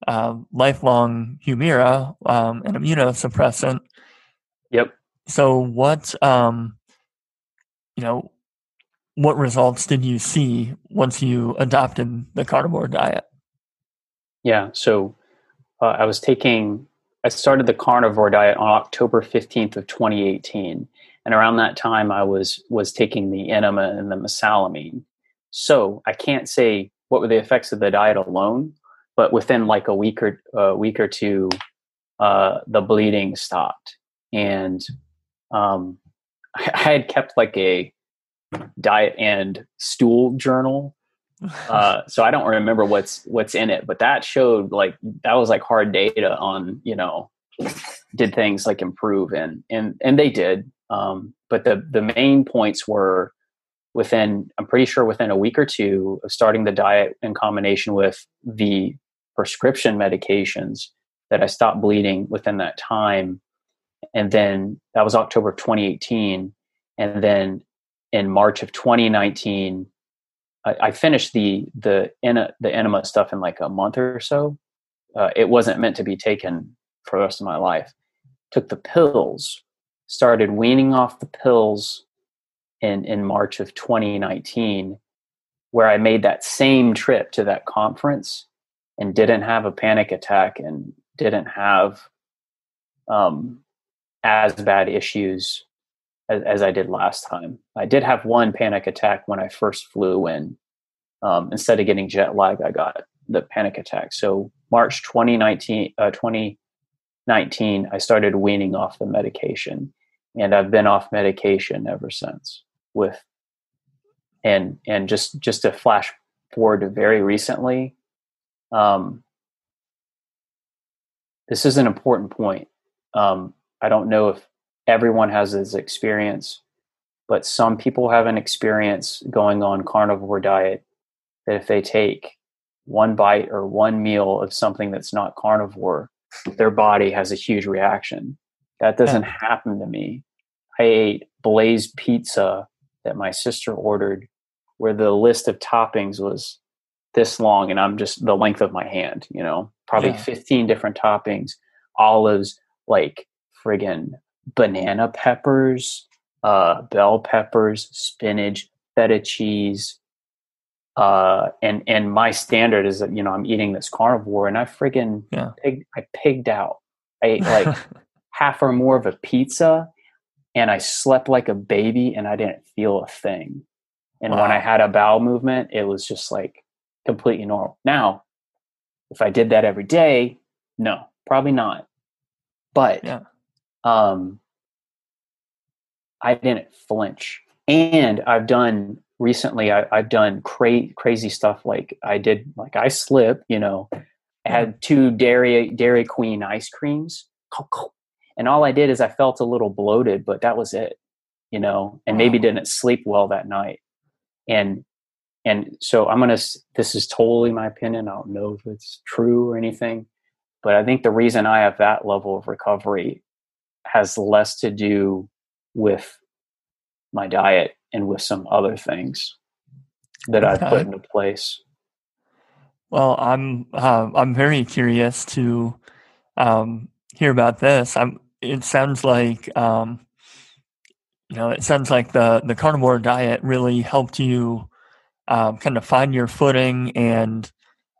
uh, lifelong Humira, um, an immunosuppressant. Yep. So, what um, you know, what results did you see once you adopted the carnivore diet? Yeah. So uh, I was taking, I started the carnivore diet on October 15th of 2018. And around that time, I was was taking the enema and the mesalamine. So I can't say what were the effects of the diet alone, but within like a week or a week or two, uh, the bleeding stopped, and um, I, I had kept like a diet and stool journal uh, so I don't remember what's what's in it, but that showed like that was like hard data on you know did things like improve and and and they did. Um, but the the main points were within I'm pretty sure within a week or two of starting the diet in combination with the prescription medications that I stopped bleeding within that time, and then that was October of 2018, and then in March of 2019. I, I finished the the the enema stuff in like a month or so. Uh, it wasn't meant to be taken for the rest of my life. Took the pills, started weaning off the pills in in March of 2019, where I made that same trip to that conference and didn't have a panic attack and didn't have um, as bad issues as, as I did last time. I did have one panic attack when I first flew in. Um, instead of getting jet lag, I got the panic attack. So March 2019, uh, 2019, I started weaning off the medication, and I've been off medication ever since. With and and just just to flash forward to very recently, um, this is an important point. Um, I don't know if everyone has this experience, but some people have an experience going on carnivore diet that if they take one bite or one meal of something that's not carnivore, their body has a huge reaction. That doesn't happen to me. I ate blazed pizza that my sister ordered where the list of toppings was this long and I'm just the length of my hand, you know, probably Yeah. 15 different toppings, olives, like friggin' banana peppers, uh, bell peppers, spinach, feta cheese. Uh, and, and my standard is that, you know, I'm eating this carnivore and I friggin' Yeah. pig, I pigged out. I ate like half or more of a pizza and I slept like a baby and I didn't feel a thing. And when I had a bowel movement, it was just like completely normal. Now, if I did that every day, no, probably not. But Yeah. um, I didn't flinch. And I've done recently, I, I've done cra- crazy stuff like I did, like I slip, you know, I had two Dairy Dairy Queen ice creams, and all I did is I felt a little bloated, but that was it, you know, and maybe didn't sleep well that night. And and so I'm gonna. This is totally my opinion. I don't know if it's true or anything, but I think the reason I have that level of recovery has less to do with my diet and with some other things that okay. I've put into place. Well, I'm uh, I'm very curious to um, hear about this. I'm. It sounds like um, you know. It sounds like the the carnivore diet really helped you um, kind of find your footing and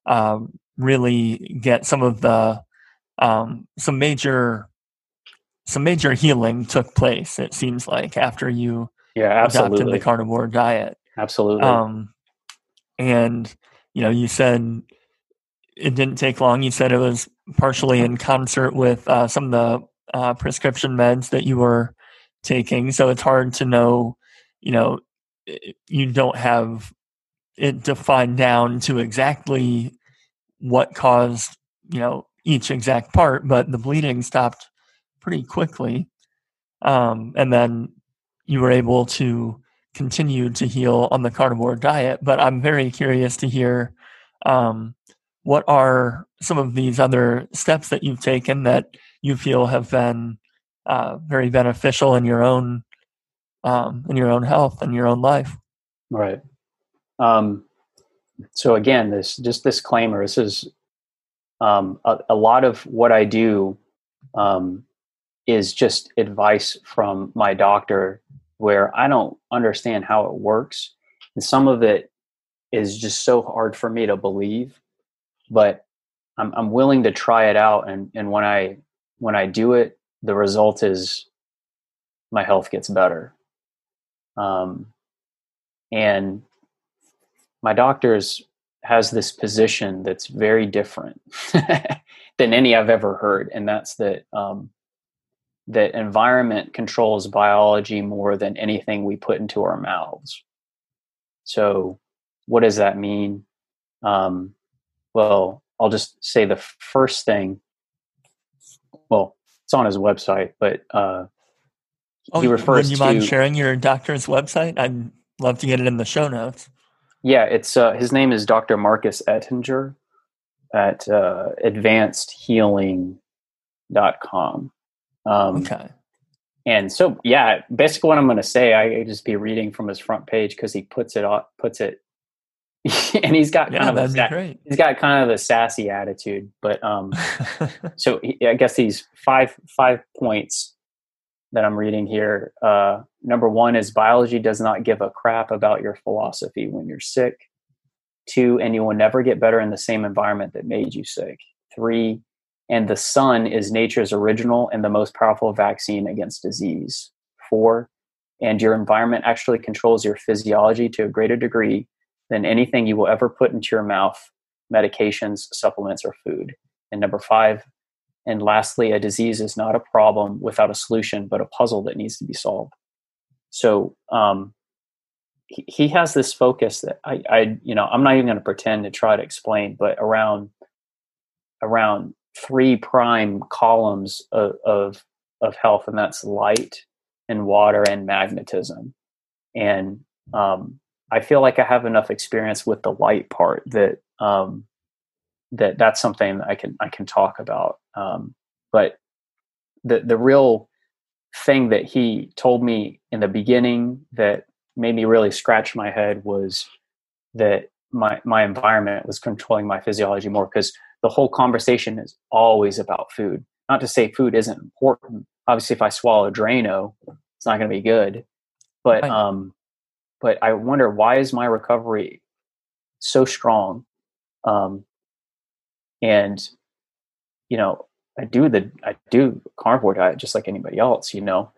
um, really get some of the um, some major some major healing took place. It seems like after you yeah absolutely. adopted the carnivore diet. Absolutely. Um, and you know, you said it didn't take long. You said it was partially in concert with uh, some of the uh, prescription meds that you were taking. So it's hard to know. You know, you don't have it defined down to exactly what caused you know each exact part, but the bleeding stopped pretty quickly. Um, and then you were able to continue to heal on the carnivore diet. But I'm very curious to hear um, what are some of these other steps that you've taken that you feel have been uh, very beneficial in your own um, in your own health and your own life. Right. Um, so again, this just disclaimer. This is um, a, a, lot of what I do um, is just advice from my doctor, where I don't understand how it works, and some of it is just so hard for me to believe. But I'm, I'm willing to try it out, and and when I when I do it, the result is my health gets better. Um, and my doctor's has this position that's very different than any I've ever heard, and that's that um, that environment controls biology more than anything we put into our mouths. So, what does that mean? Um, well, I'll just say the first thing. Well, it's on his website, but uh, oh, he refers. Would you to, mind sharing your doctor's website? I'd love to get it in the show notes. Yeah, it's uh, his name is Dr. Marcus Ettinger at uh, advancedhealing.com. Um, okay. And so, yeah, basically what I'm going to say, I just be reading from his front page because he puts it on, puts it, and he's got kind yeah, of a he's got kind of a sassy attitude. But um, so he, I guess these five five points that I'm reading here. Uh, number one is biology does not give a crap about your philosophy when you're sick. Two, and you will never get better in the same environment that made you sick. Three, and the sun is nature's original and the most powerful vaccine against disease. Four, and your environment actually controls your physiology to a greater degree than anything you will ever put into your mouth, medications, supplements, or food. And number five, and lastly, a disease is not a problem without a solution, but a puzzle that needs to be solved. So um, he, has this focus that I, I, you know, I'm not even going to pretend to try to explain, but around around three prime columns of, of of health, and that's light and water and magnetism. And um, I feel like I have enough experience with the light part that um, that that's something I can I can talk about. Um, but the the real thing that he told me in the beginning that made me really scratch my head was that my my environment was controlling my physiology more because the whole conversation is always about food. Not to say food isn't important. Obviously, if I swallow Drano, it's not going to be good. But right. um, but I wonder why is my recovery so strong? Um, and you know i do the i do carnivore diet just like anybody else you know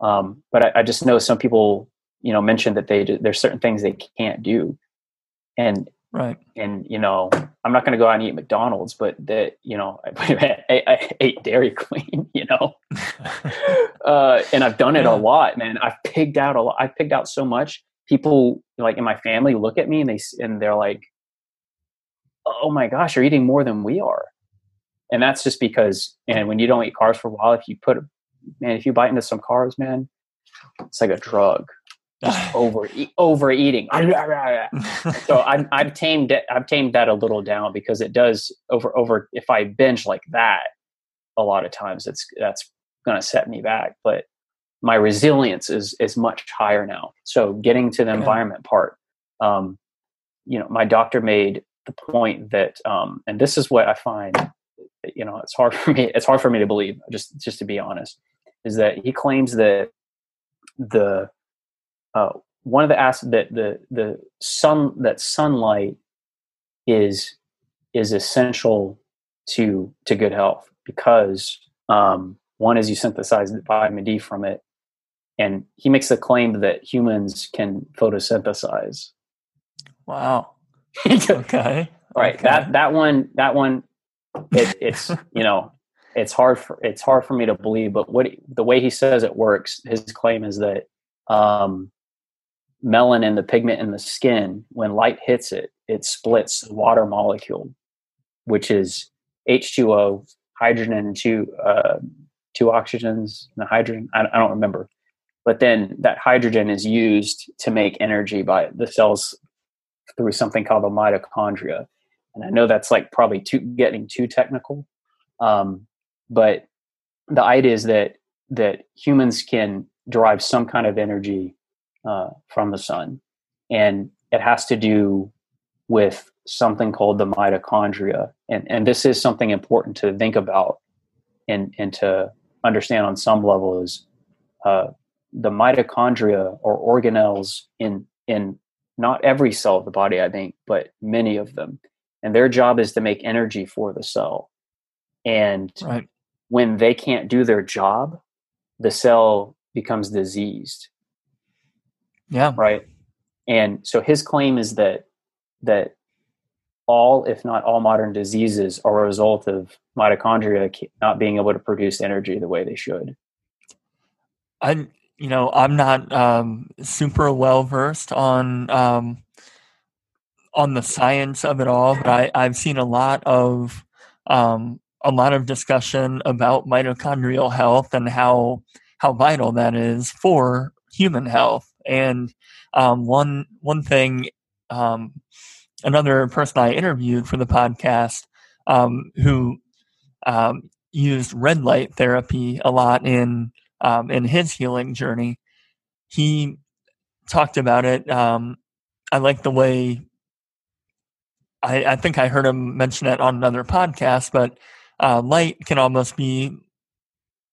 um, but I, I, just know some people you know mention that they there's certain things they can't do and right and you know i'm not going to go out and eat mcdonald's but that you know I, I, I, ate dairy queen you know uh, and i've done it yeah. a lot man i've pigged out a lot i've pigged out so much people like in my family look at me and they and they're like oh my gosh, you're eating more than we are. And that's just because, and when you don't eat carbs for a while, if you put, man, if you bite into some carbs, man, it's like a drug. Just over overeating. so I've, I've tamed it, I've tamed that a little down because it does over over. If I binge like that, a lot of times it's that's going to set me back, but my resilience is is much higher now. So getting to the yeah. environment part, um, you know, my doctor made the point that, um, and this is what I find, you know, it's hard for me. It's hard for me to believe, just just to be honest, is that he claims that the uh, one of the aspects that the the sun that sunlight is is essential to to good health because um, one is you synthesize vitamin D from it, and he makes the claim that humans can photosynthesize. Wow. okay. Right. Okay. That that one that one it, it's you know it's hard for it's hard for me to believe, but what the way he says it works, his claim is that um, melanin, the pigment in the skin, when light hits it, it splits the water molecule, which is H2O, hydrogen, and two uh, two oxygens, and the hydrogen. I, I don't remember, but then that hydrogen is used to make energy by the cells through something called the mitochondria. And I know that's like probably too getting too technical, um, but the idea is that that humans can derive some kind of energy uh, from the sun, and it has to do with something called the mitochondria, and and this is something important to think about and and to understand on some level is uh, the mitochondria or organelles in in not every cell of the body, I think, but many of them, and their job is to make energy for the cell, and right. when they can't do their job, the cell becomes diseased. Yeah. Right. And so his claim is that that all, if not all, modern diseases are a result of mitochondria not being able to produce energy the way they should. I, you know, I'm not um, super well versed on um, on the science of it all, but I, I've seen a lot of um, a lot of discussion about mitochondrial health and how how vital that is for human health. And um, one one thing, um, another person I interviewed for the podcast um, who um, used red light therapy a lot in um, in his healing journey, he talked about it. Um, I like the way. I, I think I heard him mention it on another podcast, but uh, light can almost be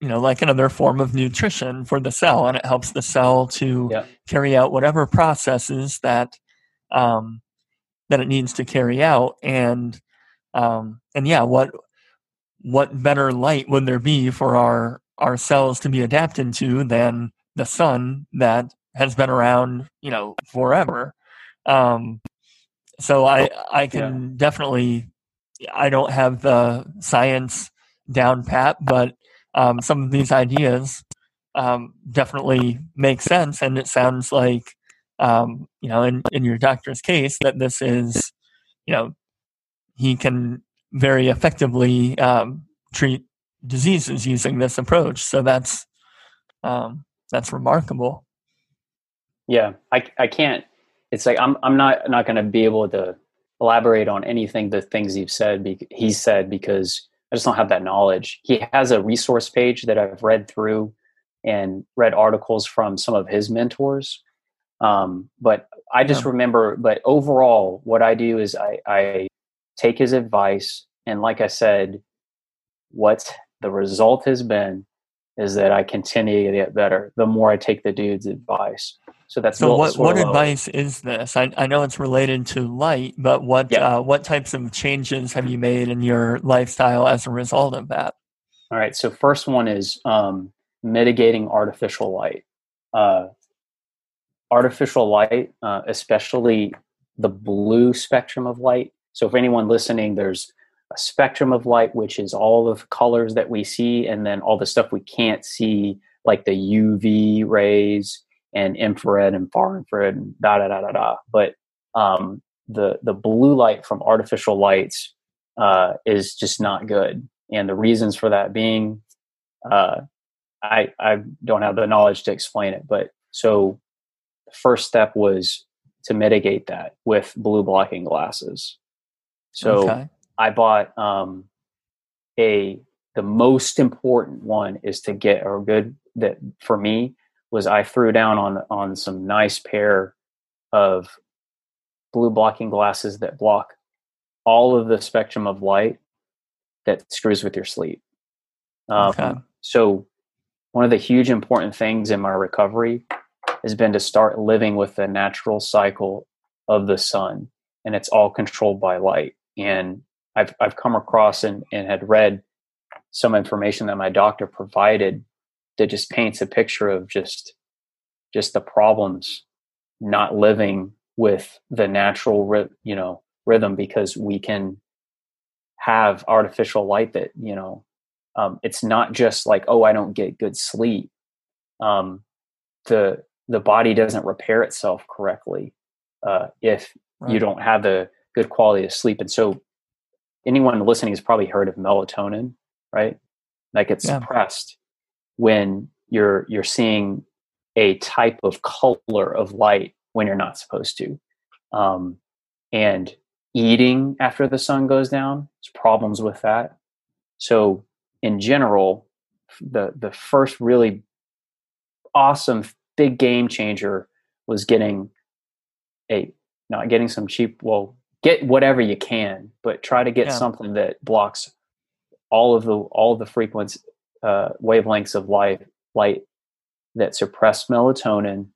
you know, like another form of nutrition for the cell, and it helps the cell to yeah. carry out whatever processes that um, that it needs to carry out. And um, and yeah, what what better light would there be for our our cells to be adapted to than the sun that has been around, you know, forever? Um, so I I can yeah. definitely I don't have the science down pat, but um, some of these ideas um, definitely make sense, and it sounds like um, you know, in, in your doctor's case, that this is you know he can very effectively um, treat diseases using this approach. So that's um, that's remarkable. Yeah, I I can't. It's like I'm I'm not not going to be able to elaborate on anything the things you've said. He said because I just don't have that knowledge. He has a resource page that I've read through and read articles from some of his mentors. Um, but I just yeah. remember, but overall, what I do is I, I take his advice. And like I said, what the result has been is that I continue to get better the more I take the dude's advice. So that's so. What what advice is this? I, I know it's related to light, but what yeah. uh, what types of changes have you made in your lifestyle as a result of that? All right. So first one is um, mitigating artificial light. Uh, artificial light, uh, especially the blue spectrum of light. So for anyone listening, there's a spectrum of light, which is all of colors that we see, and then all the stuff we can't see, like the UV rays and infrared and far infrared and da da da da da. But um, the the blue light from artificial lights uh, is just not good, and the reasons for that being, uh, I I don't have the knowledge to explain it. But so the first step was to mitigate that with blue blocking glasses. So okay. I bought um, a the most important one is to get a good that for me was I threw down on on some nice pair of blue blocking glasses that block all of the spectrum of light that screws with your sleep. Um, okay. So one of the huge important things in my recovery has been to start living with the natural cycle of the sun, and it's all controlled by light. And I've I've come across and, and had read some information that my doctor provided that just paints a picture of just just the problems not living with the natural you know rhythm because we can have artificial light that you know um, it's not just like oh i don't get good sleep um, the the body doesn't repair itself correctly uh, if right. you don't have the good quality of sleep and so anyone listening has probably heard of melatonin right? That gets yeah. suppressed when you're you're seeing a type of color of light when you're not supposed to. Um, and eating after the sun goes down there's problems with that. So in general the the first really awesome big game changer was getting a not getting some cheap well get whatever you can but try to get yeah. something that blocks all of the all of the frequency uh, wavelengths of light light that suppress melatonin.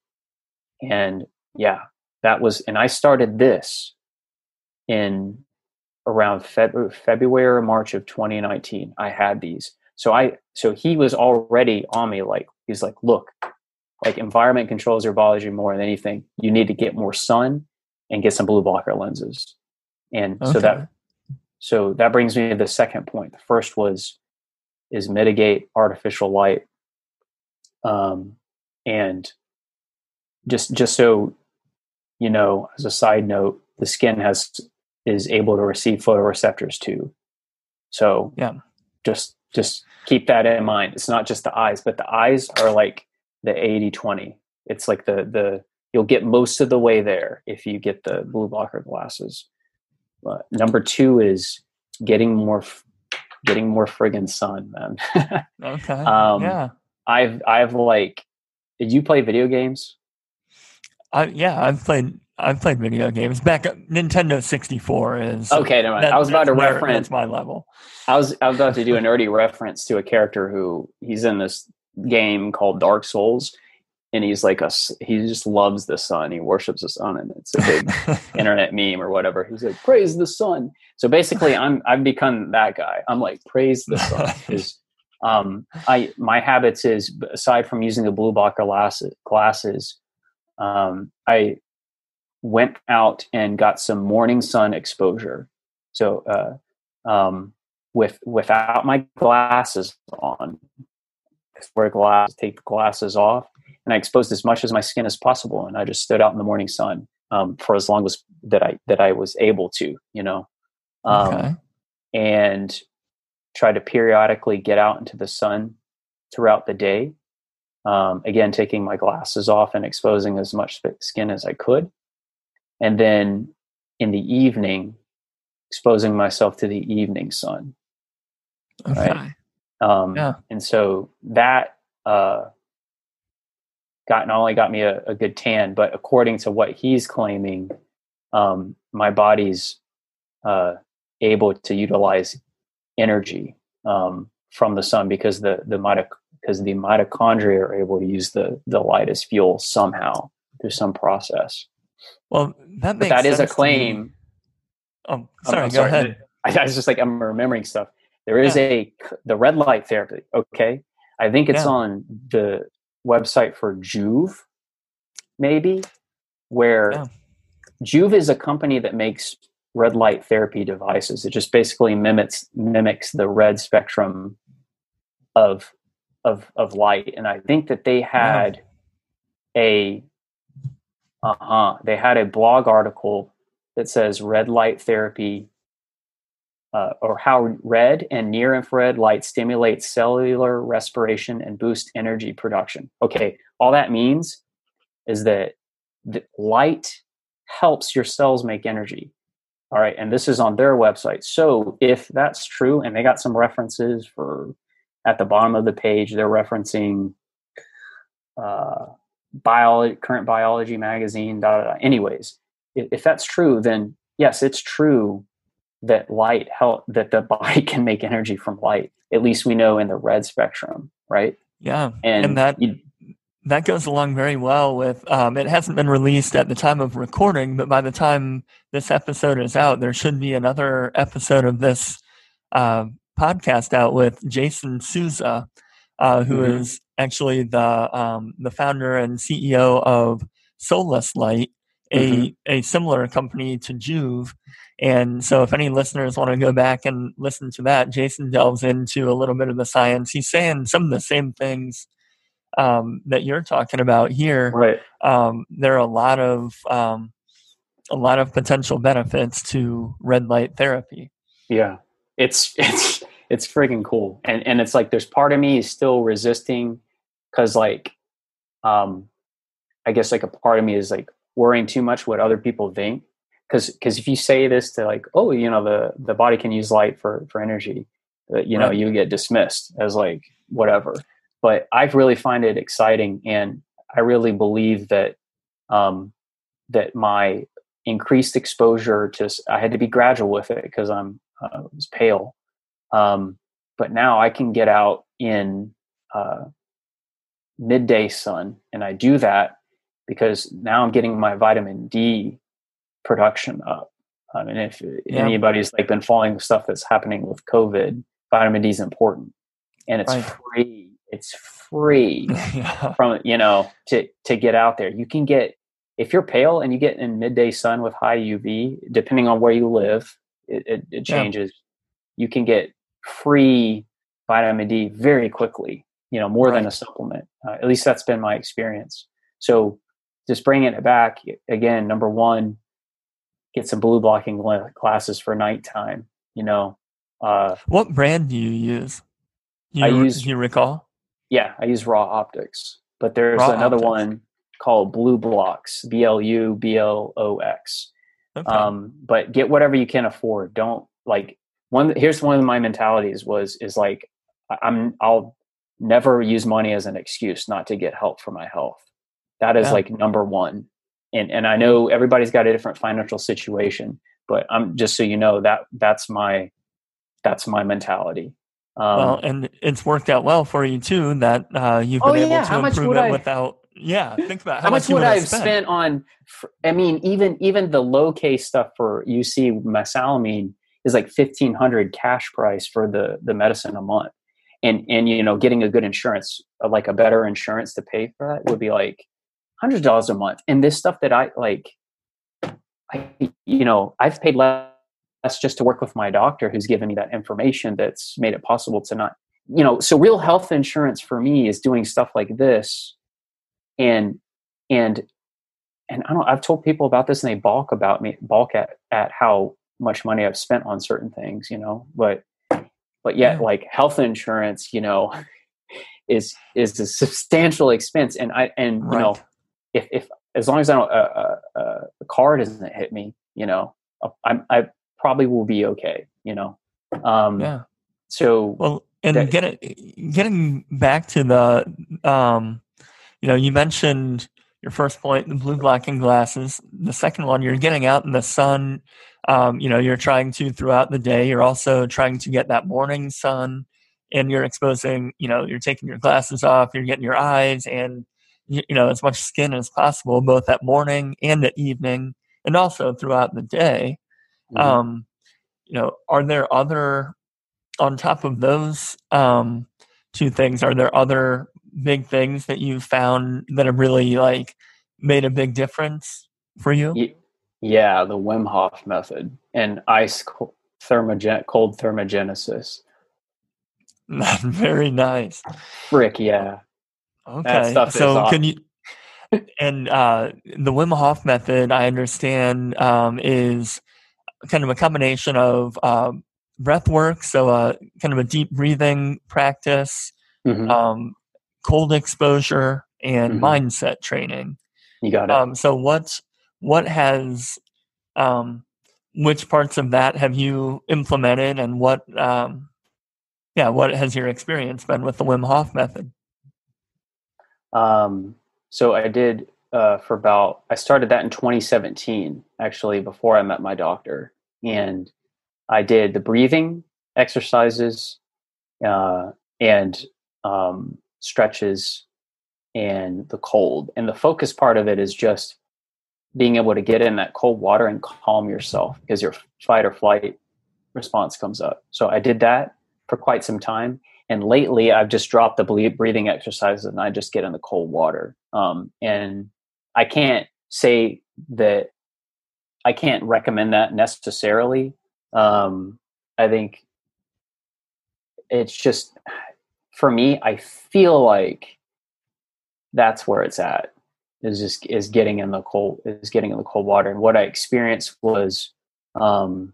And yeah that was and i started this in around Feb- february or march of 2019 i had these. So i so he was already on me like he's like look like environment controls your biology more than anything. You need to get more sun and get some blue blocker lenses. And okay. so that so that brings me to the second point. The first was is mitigate artificial light um, and just just so you know as a side note the skin has is able to receive photoreceptors too. So yeah. just just keep that in mind. It's not just the eyes but the eyes are like the 80 20 it's like the the you'll get most of the way there if you get the blue blocker glasses uh, number two is getting more getting more friggin' sun, man. okay. Um, yeah. I've I've like, did you play video games? I yeah, I've played I've played video games. Back Nintendo sixty four is okay. Never mind. That, I was about to where, reference my level. I was I was about to do a nerdy reference to a character who he's in this game called Dark Souls, and he's like a he just loves the sun. He worships the sun and it's a big internet meme or whatever. He's like praise the sun. So basically i'm i've become that guy. I'm like praise the sun. Because um i my habits is aside from using the blue blocker glasses glasses um i went out and got some morning sun exposure. So uh um with without my glasses on wear glasses take the glasses off and I exposed as much as my skin as possible, and I just stood out in the morning sun um, for as long as that I that I was able to, you know, um, okay. and try to periodically get out into the sun throughout the day. Um, again, taking my glasses off and exposing as much skin as I could, and then in the evening, exposing myself to the evening sun. Okay. Right? Um, yeah. And so that uh, got not only got me a, a good tan, but according to what he's claiming, um, my body's uh, able to utilize energy um, from the sun because the the mitoc- because the mitochondria are able to use the the light as fuel somehow through some process. Well, that makes but that is a claim. Oh, sorry, go sorry. ahead. I, I, was just like I'm remembering stuff. There is yeah. a the red light therapy. Okay, I think it's yeah. on the website for Joovv, maybe, where yeah. Joovv is a company that makes red light therapy devices. It just basically mimics mimics the red spectrum of of of light. And I think that they had yeah. a uh huh. They had a blog article that says red light therapy uh, or how red and near infrared light stimulate cellular respiration and boost energy production. Okay, all that means is that light helps your cells make energy. All right, and this is on their website. So if that's true, and they got some references for at the bottom of the page, they're referencing uh, biology, current biology magazine. Da, da, da. Anyways, if, if that's true, then yes, it's true that light help that the body can make energy from light. At least we know in the red spectrum, right? Yeah, and, and that you, that goes along very well with um, it hasn't been released at the time of recording but by the time this episode is out there should be another episode of this uh, podcast out with jason souza uh, who mm-hmm. is actually the um, the founder and ceo of soulless light a, mm-hmm. a similar company to Joovv and so if any listeners want to go back and listen to that jason delves into a little bit of the science. He's saying some of the same things um, that you're talking about here, right. um, there are a lot of um, a lot of potential benefits to red light therapy. Yeah, it's it's it's freaking cool, and and it's like there's part of me is still resisting because like, um, I guess like a part of me is like worrying too much what other people think because because if you say this to like oh you know the the body can use light for for energy uh, you know right. you get dismissed as like whatever but I really find it exciting, and I really believe that um, that my increased exposure to I had to be gradual with it because I'm uh, was pale, um, but now I can get out in uh, midday sun, and I do that because now I'm getting my vitamin D production up. I mean, if yeah. anybody's like been following the stuff that's happening with COVID, vitamin D is important, and it's right. free it's free yeah. from you know to to get out there. You can get if you're pale and you get in midday sun with high UV, depending on where you live, it, it, it changes. Yeah. You can get free vitamin D very quickly. You know, more right. than a supplement. Uh, at least that's been my experience. So, just bringing it back again. Number one, get some blue blocking glasses for nighttime. You know, uh, what brand do you use? You, I use. You recall? Yeah, I use Ra Optics, but there's raw another optics. one called BLUblox, B L U B L O X. Okay. Um, but get whatever you can afford. Don't like one. Here's one of my mentalities was is like I'm I'll never use money as an excuse not to get help for my health. That is yeah. like number one. And and I know everybody's got a different financial situation, but I'm just so you know that that's my that's my mentality. Um, well, and it's worked out well for you too that uh, you've been oh, able yeah. to how improve it I, without. Yeah, think about how, how much, much would I have spent? spent on. I mean, even even the low case stuff for UC mesalamine is like fifteen hundred cash price for the the medicine a month, and and you know getting a good insurance, uh, like a better insurance to pay for that would be like hundred dollars a month. And this stuff that I like, I you know I've paid less just to work with my doctor who's given me that information that's made it possible to not you know so real health insurance for me is doing stuff like this and and and i don't i've told people about this and they balk about me balk at at how much money i've spent on certain things you know but but yet like health insurance you know is is a substantial expense and i and right. you know if if as long as i don't uh, uh, uh, the car doesn't hit me you know i'm i probably will be okay, you know? Um, yeah. So, well, and that, getting, getting back to the, um, you know, you mentioned your first point, the blue blocking glasses. The second one, you're getting out in the sun. Um, you know, you're trying to throughout the day. You're also trying to get that morning sun, and you're exposing. You know, you're taking your glasses off. You're getting your eyes and you, know as much skin as possible, both at morning and at evening, and also throughout the day. Mm-hmm. Um, you know, are there other on top of those um, two things? Are there other big things that you've found that have really like made a big difference for you? Yeah, the Wim Hof method and ice thermogen cold thermogenesis. Very nice. Frick yeah. Okay. So can you and uh, the Wim Hof method, I understand, um, is kind of a combination of um, breath work, so uh, kind of a deep breathing practice, mm-hmm. um, cold exposure, and mm-hmm. mindset training. You got it. Um, so what what has um, which parts of that have you implemented, and what um, yeah, what has your experience been with the Wim Hof method? Um, so I did uh, for about I started that in 2017, actually before I met my doctor, and I did the breathing exercises uh, and um, stretches and the cold. And the focus part of it is just being able to get in that cold water and calm yourself because your fight or flight response comes up. So I did that for quite some time. And lately, I've just dropped the breathing exercises and I just get in the cold water. Um, and I can't say that I can't recommend that necessarily. Um, I think it's just for me. I feel like that's where it's at. Is just is getting in the cold is getting in the cold water. And what I experienced was, um,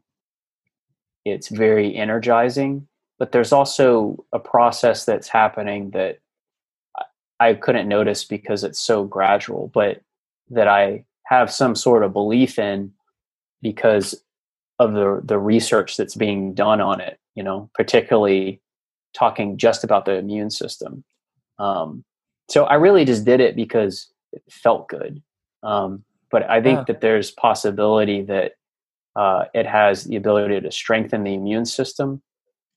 it's very energizing. But there's also a process that's happening that I couldn't notice because it's so gradual, but that I have some sort of belief in because of the the research that's being done on it you know particularly talking just about the immune system. Um, so i really just did it because it felt good. Um, but i think yeah. that there's possibility that uh, it has the ability to strengthen the immune system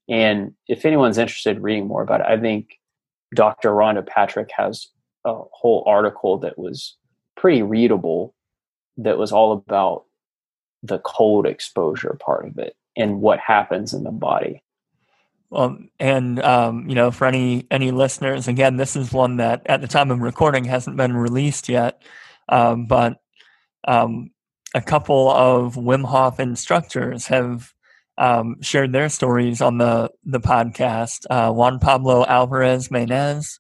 and if anyone's interested in reading more about it i think dr rhonda patrick has a whole article that was pretty readable that was all about the cold exposure part of it and what happens in the body. Well, and um, you know, for any any listeners, again, this is one that at the time of recording hasn't been released yet, um, but um, a couple of Wim Hof instructors have um, shared their stories on the the podcast. Uh, Juan Pablo Alvarez Mehnaz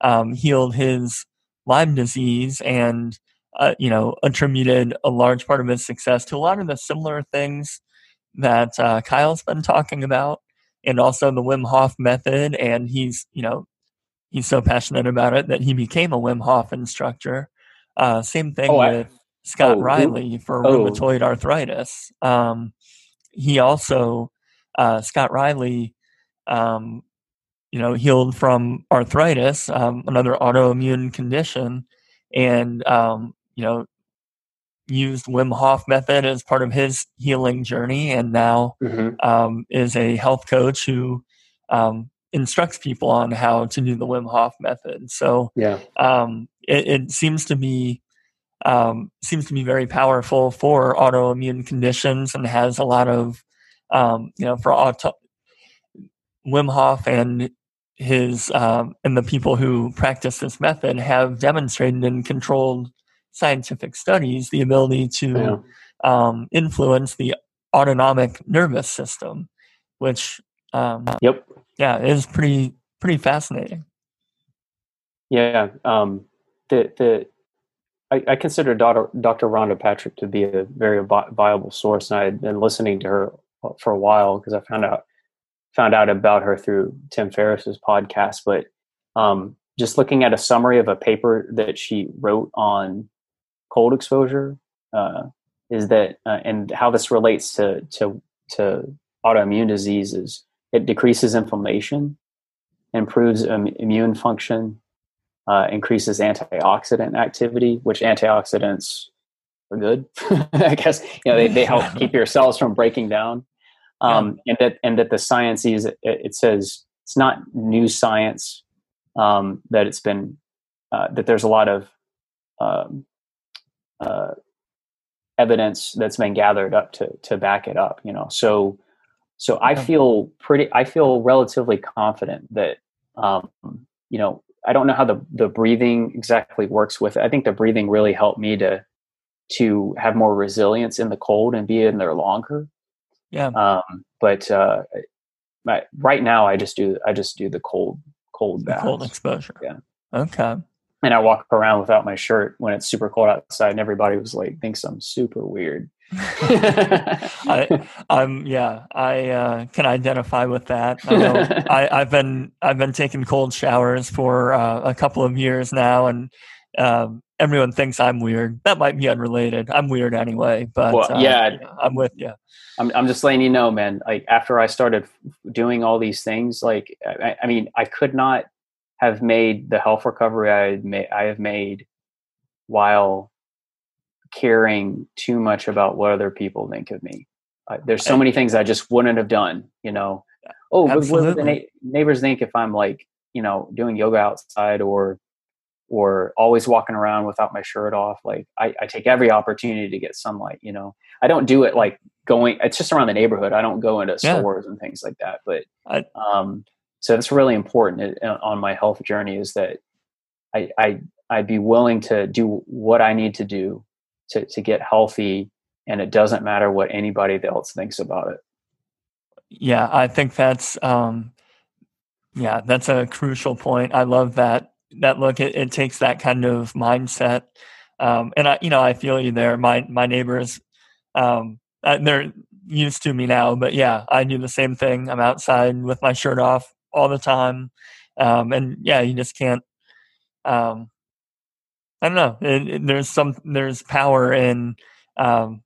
um, healed his Lyme disease and uh, you know, attributed a large part of his success to a lot of the similar things that uh, Kyle's been talking about, and also the Wim Hof method. And he's, you know, he's so passionate about it that he became a Wim Hof instructor. Uh, same thing oh, with I, Scott oh, Riley for oh. rheumatoid arthritis. Um, he also, uh, Scott Riley, um, you know, healed from arthritis, um, another autoimmune condition, and um, you know, used Wim Hof method as part of his healing journey, and now mm-hmm. um, is a health coach who um, instructs people on how to do the Wim Hof method. So, yeah, um, it, it, seems to be um, seems to be very powerful for autoimmune conditions, and has a lot of um, you know for auto- Wim Hof and his um, and the people who practice this method have demonstrated in controlled scientific studies the ability to yeah. um, influence the autonomic nervous system, which um, yep, yeah, is pretty pretty fascinating. Yeah, um, the the I, I consider Dr. Dr. Rhonda Patrick to be a very viable source, and I had been listening to her for a while because I found out found out about her through Tim Ferriss's podcast. But um, just looking at a summary of a paper that she wrote on cold exposure uh, is that uh, and how this relates to to to autoimmune diseases it decreases inflammation improves immune function uh, increases antioxidant activity which antioxidants are good i guess you know they, they help keep your cells from breaking down um, yeah. and that and that the science is it, it says it's not new science um, that it's been uh, that there's a lot of um, uh, evidence that's been gathered up to to back it up. You know, so so I feel pretty. I feel relatively confident that um, you know. I don't know how the the breathing exactly works with it. I think the breathing really helped me to to have more resilience in the cold and be in there longer. Yeah. Um, but uh, right now, I just do I just do the cold cold bath. Cold exposure. Yeah. Okay and I walk around without my shirt when it's super cold outside, and everybody was like thinks I'm super weird. I, am yeah, I uh, can identify with that. I know I, have been I've been taking cold showers for uh, a couple of years now, and um, everyone thinks I'm weird. That might be unrelated. I'm weird anyway, but well, uh, yeah, I'm with you. I'm, I'm just letting you know, man. Like after I started doing all these things, like I, I mean, I could not have made the health recovery I made. I have made while caring too much about what other people think of me. Uh, there's so many things I just wouldn't have done. You know, oh, what the na- neighbors think if I'm like, you know, doing yoga outside or or always walking around without my shirt off. Like I, I, take every opportunity to get sunlight. You know, I don't do it like going. It's just around the neighborhood. I don't go into yeah. stores and things like that. But I, um, so that's really important uh, on my health journey is that I, I I'd be willing to do what I need to do to to get healthy, and it doesn't matter what anybody else thinks about it. Yeah, I think that's um, yeah, that's a crucial point. I love that that look. It, it takes that kind of mindset, um, and I, you know, I feel you there. My my neighbors, um, uh, they're used to me now, but yeah, I do the same thing. I'm outside with my shirt off all the time, um, and yeah, you just can't. Um, I don't know. It, it, there's some there's power in um,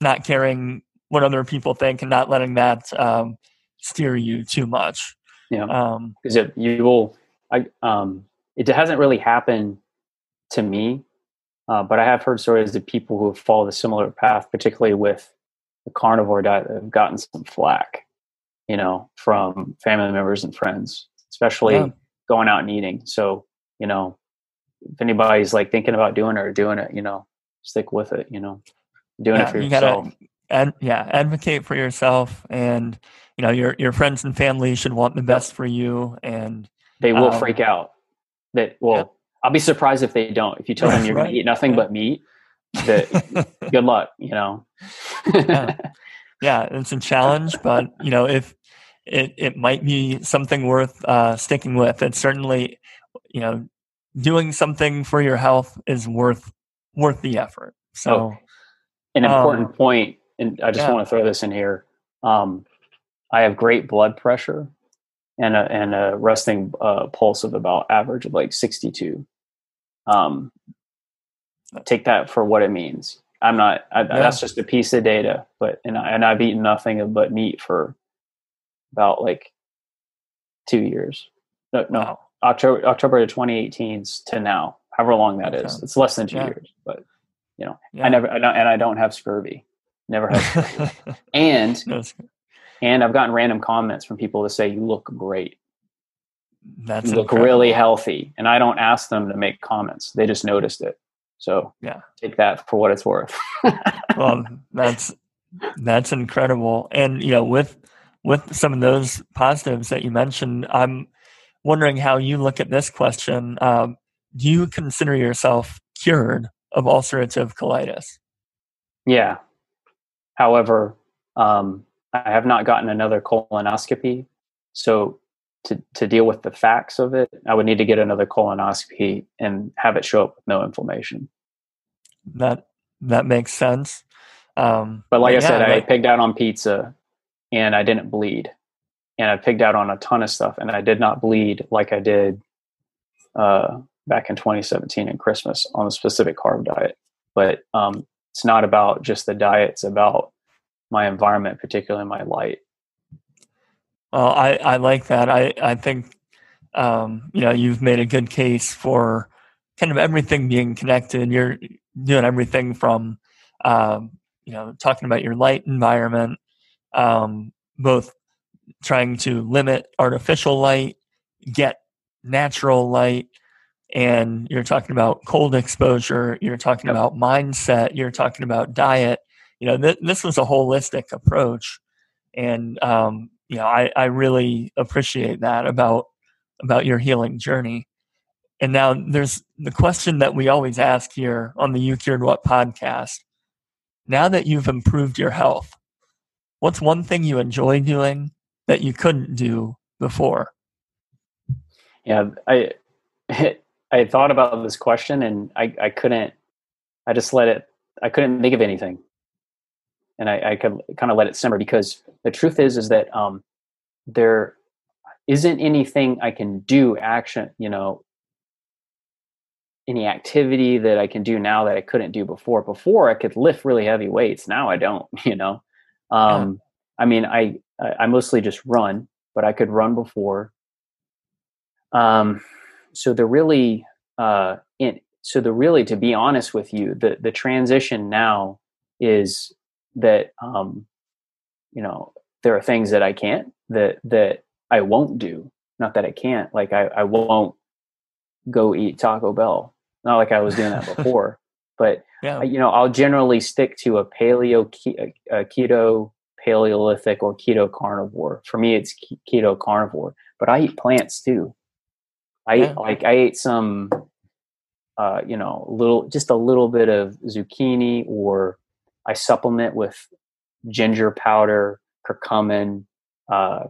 not caring what other people think and not letting that um, steer you too much. Yeah, because um, you will. I um, it hasn't really happened to me, uh, but I have heard stories of people who have followed a similar path, particularly with the carnivore diet, that have gotten some flack, you know, from family members and friends, especially yeah. going out and eating. So, you know, if anybody's like thinking about doing it or doing it, you know, stick with it, you know, doing yeah, it for you yourself. Gotta, ad, yeah, advocate for yourself and, you know, your, your friends and family should want the best for you and they will um, freak out that well yeah. i'll be surprised if they don't if you tell them you're right. going to eat nothing yeah. but meat that good luck you know yeah. yeah it's a challenge but you know if it, it might be something worth uh, sticking with it's certainly you know doing something for your health is worth worth the effort so oh, an important um, point and i just want to throw this in here um, i have great blood pressure and a, and a resting uh, pulse of about average of like 62. Um, take that for what it means. I'm not, I, yeah. that's just a piece of data, but, and, I, and I've eaten nothing but meat for about like two years. No, no wow. October, October 2018 to now, however long that okay. is. It's less than two yeah. years, but you know, yeah. I never, I don't, and I don't have scurvy. Never have. scurvy. and and I've gotten random comments from people to say you look great. That's you look incredible. really healthy, and I don't ask them to make comments; they just noticed it. So yeah, take that for what it's worth. well, that's that's incredible, and you know, with with some of those positives that you mentioned, I'm wondering how you look at this question. Um, do you consider yourself cured of ulcerative colitis? Yeah. However, um, I have not gotten another colonoscopy. So to, to deal with the facts of it, I would need to get another colonoscopy and have it show up with no inflammation. That that makes sense. Um, but like I said, I pigged out on pizza and I didn't bleed. And I pigged out on a ton of stuff and I did not bleed like I did uh, back in 2017 and Christmas on a specific carb diet. But um, it's not about just the diet, it's about my environment, particularly my light. Well, I, I like that. I, I think, um, you know, you've made a good case for kind of everything being connected. You're doing everything from, um, you know, talking about your light environment, um, both trying to limit artificial light, get natural light, and you're talking about cold exposure, you're talking yep. about mindset, you're talking about diet you know, th- this was a holistic approach, and um, you know, I, I really appreciate that about about your healing journey. And now there's the question that we always ask here on the You Cured What podcast. Now that you've improved your health, what's one thing you enjoy doing that you couldn't do before? Yeah, I I thought about this question and I, I couldn't I just let it I couldn't think of anything and I, I could kind of let it simmer because the truth is is that um, there isn't anything I can do action, you know, any activity that I can do now that I couldn't do before. Before I could lift really heavy weights. Now I don't, you know. Um. I mean, I, I mostly just run, but I could run before. Um, so the really, uh, in, so the really, to be honest with you, the, the transition now is that, um, you know, there are things that I can't, that, that I won't do. Not that I can't, like I, I won't go eat Taco Bell. Not like I was doing that before, but yeah. you know, I'll generally stick to a paleo, a keto, paleolithic, or keto carnivore. For me, it's keto carnivore, but I eat plants too. I yeah. like I ate some, uh, you know, little just a little bit of zucchini, or I supplement with ginger powder, curcumin, uh,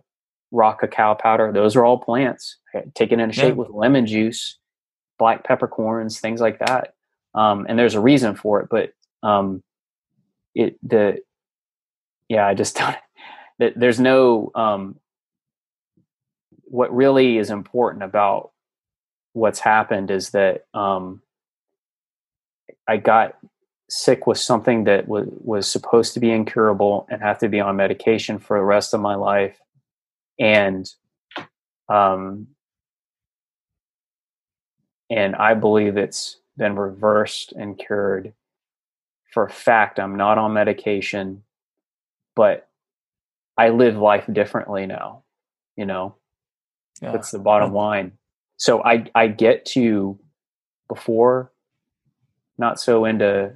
raw cacao powder. Those are all plants. Taken in a shake yeah. with lemon juice black peppercorns, things like that. Um, and there's a reason for it, but um, it the yeah, I just don't. There's no um, what really is important about what's happened is that um, I got sick with something that was was supposed to be incurable and have to be on medication for the rest of my life, and um, and I believe it's been reversed and cured. For a fact, I'm not on medication, but I live life differently now. You know, yeah. that's the bottom line. So I I get to before not so into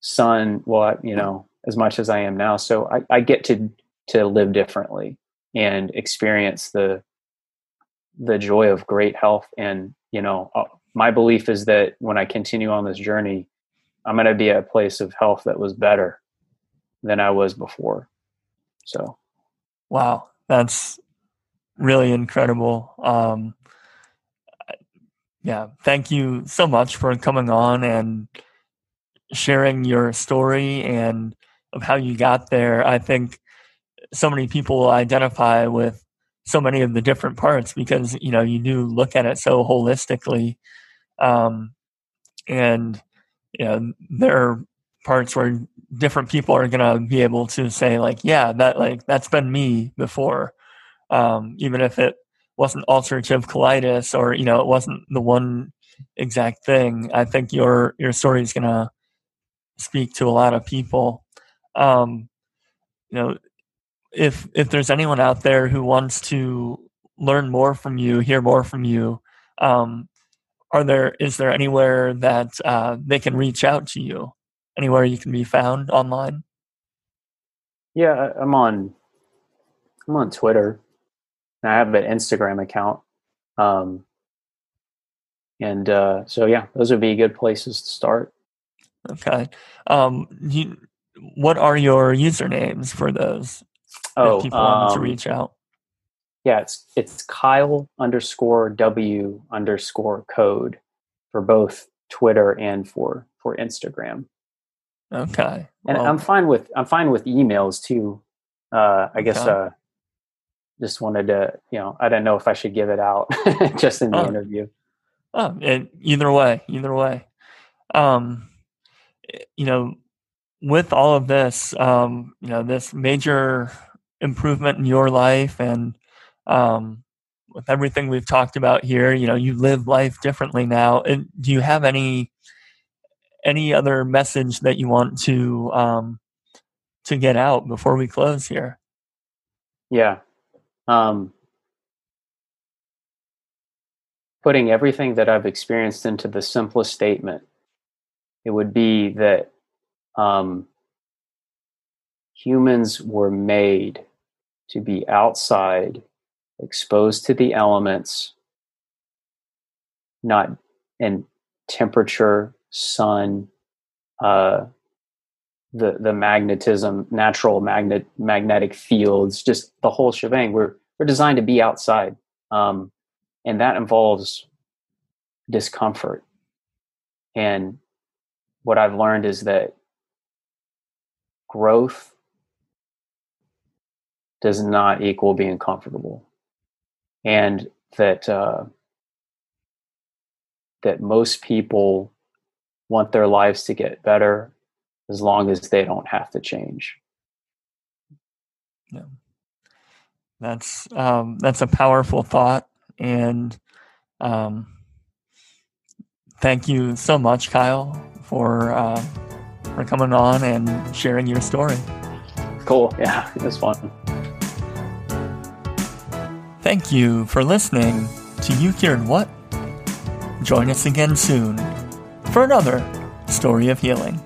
sun well you know as much as I am now. So I, I get to to live differently and experience the the joy of great health and you know, uh, my belief is that when I continue on this journey, I'm going to be at a place of health that was better than I was before. So, wow, that's really incredible. Um, yeah, thank you so much for coming on and sharing your story and of how you got there. I think so many people will identify with so many of the different parts because you know you do look at it so holistically um, and you know there are parts where different people are to be able to say like yeah that like that's been me before um, even if it wasn't ulcerative colitis or you know it wasn't the one exact thing i think your your story is to speak to a lot of people um, you know if if there's anyone out there who wants to learn more from you, hear more from you, um, are there is there anywhere that uh, they can reach out to you? Anywhere you can be found online? Yeah, I'm on I'm on Twitter. I have an Instagram account. Um, and uh, so yeah, those would be good places to start. Okay. Um, you, what are your usernames for those? Oh, if people um, want to reach out. Yeah, it's it's Kyle underscore W underscore code for both Twitter and for for Instagram. Okay. And well, I'm fine with I'm fine with emails too. Uh, I guess uh, just wanted to you know I don't know if I should give it out just in the oh. interview. Oh, and either way, either way. Um, you know, with all of this, um, you know, this major improvement in your life and um, with everything we've talked about here you know you live life differently now and do you have any any other message that you want to um, to get out before we close here? Yeah. Um, putting everything that i've experienced into the simplest statement it would be that um, humans were made to be outside, exposed to the elements, not in temperature, sun, uh, the the magnetism, natural magnet magnetic fields, just the whole shebang. We're we're designed to be outside, um, and that involves discomfort. And what I've learned is that growth does not equal being comfortable. And that uh, that most people want their lives to get better as long as they don't have to change. Yeah. That's um, that's a powerful thought, and um, thank you so much, Kyle, for uh, for coming on and sharing your story. Cool. Yeah, it was fun. Thank you for listening to You Cured What? Join us again soon for another story of healing.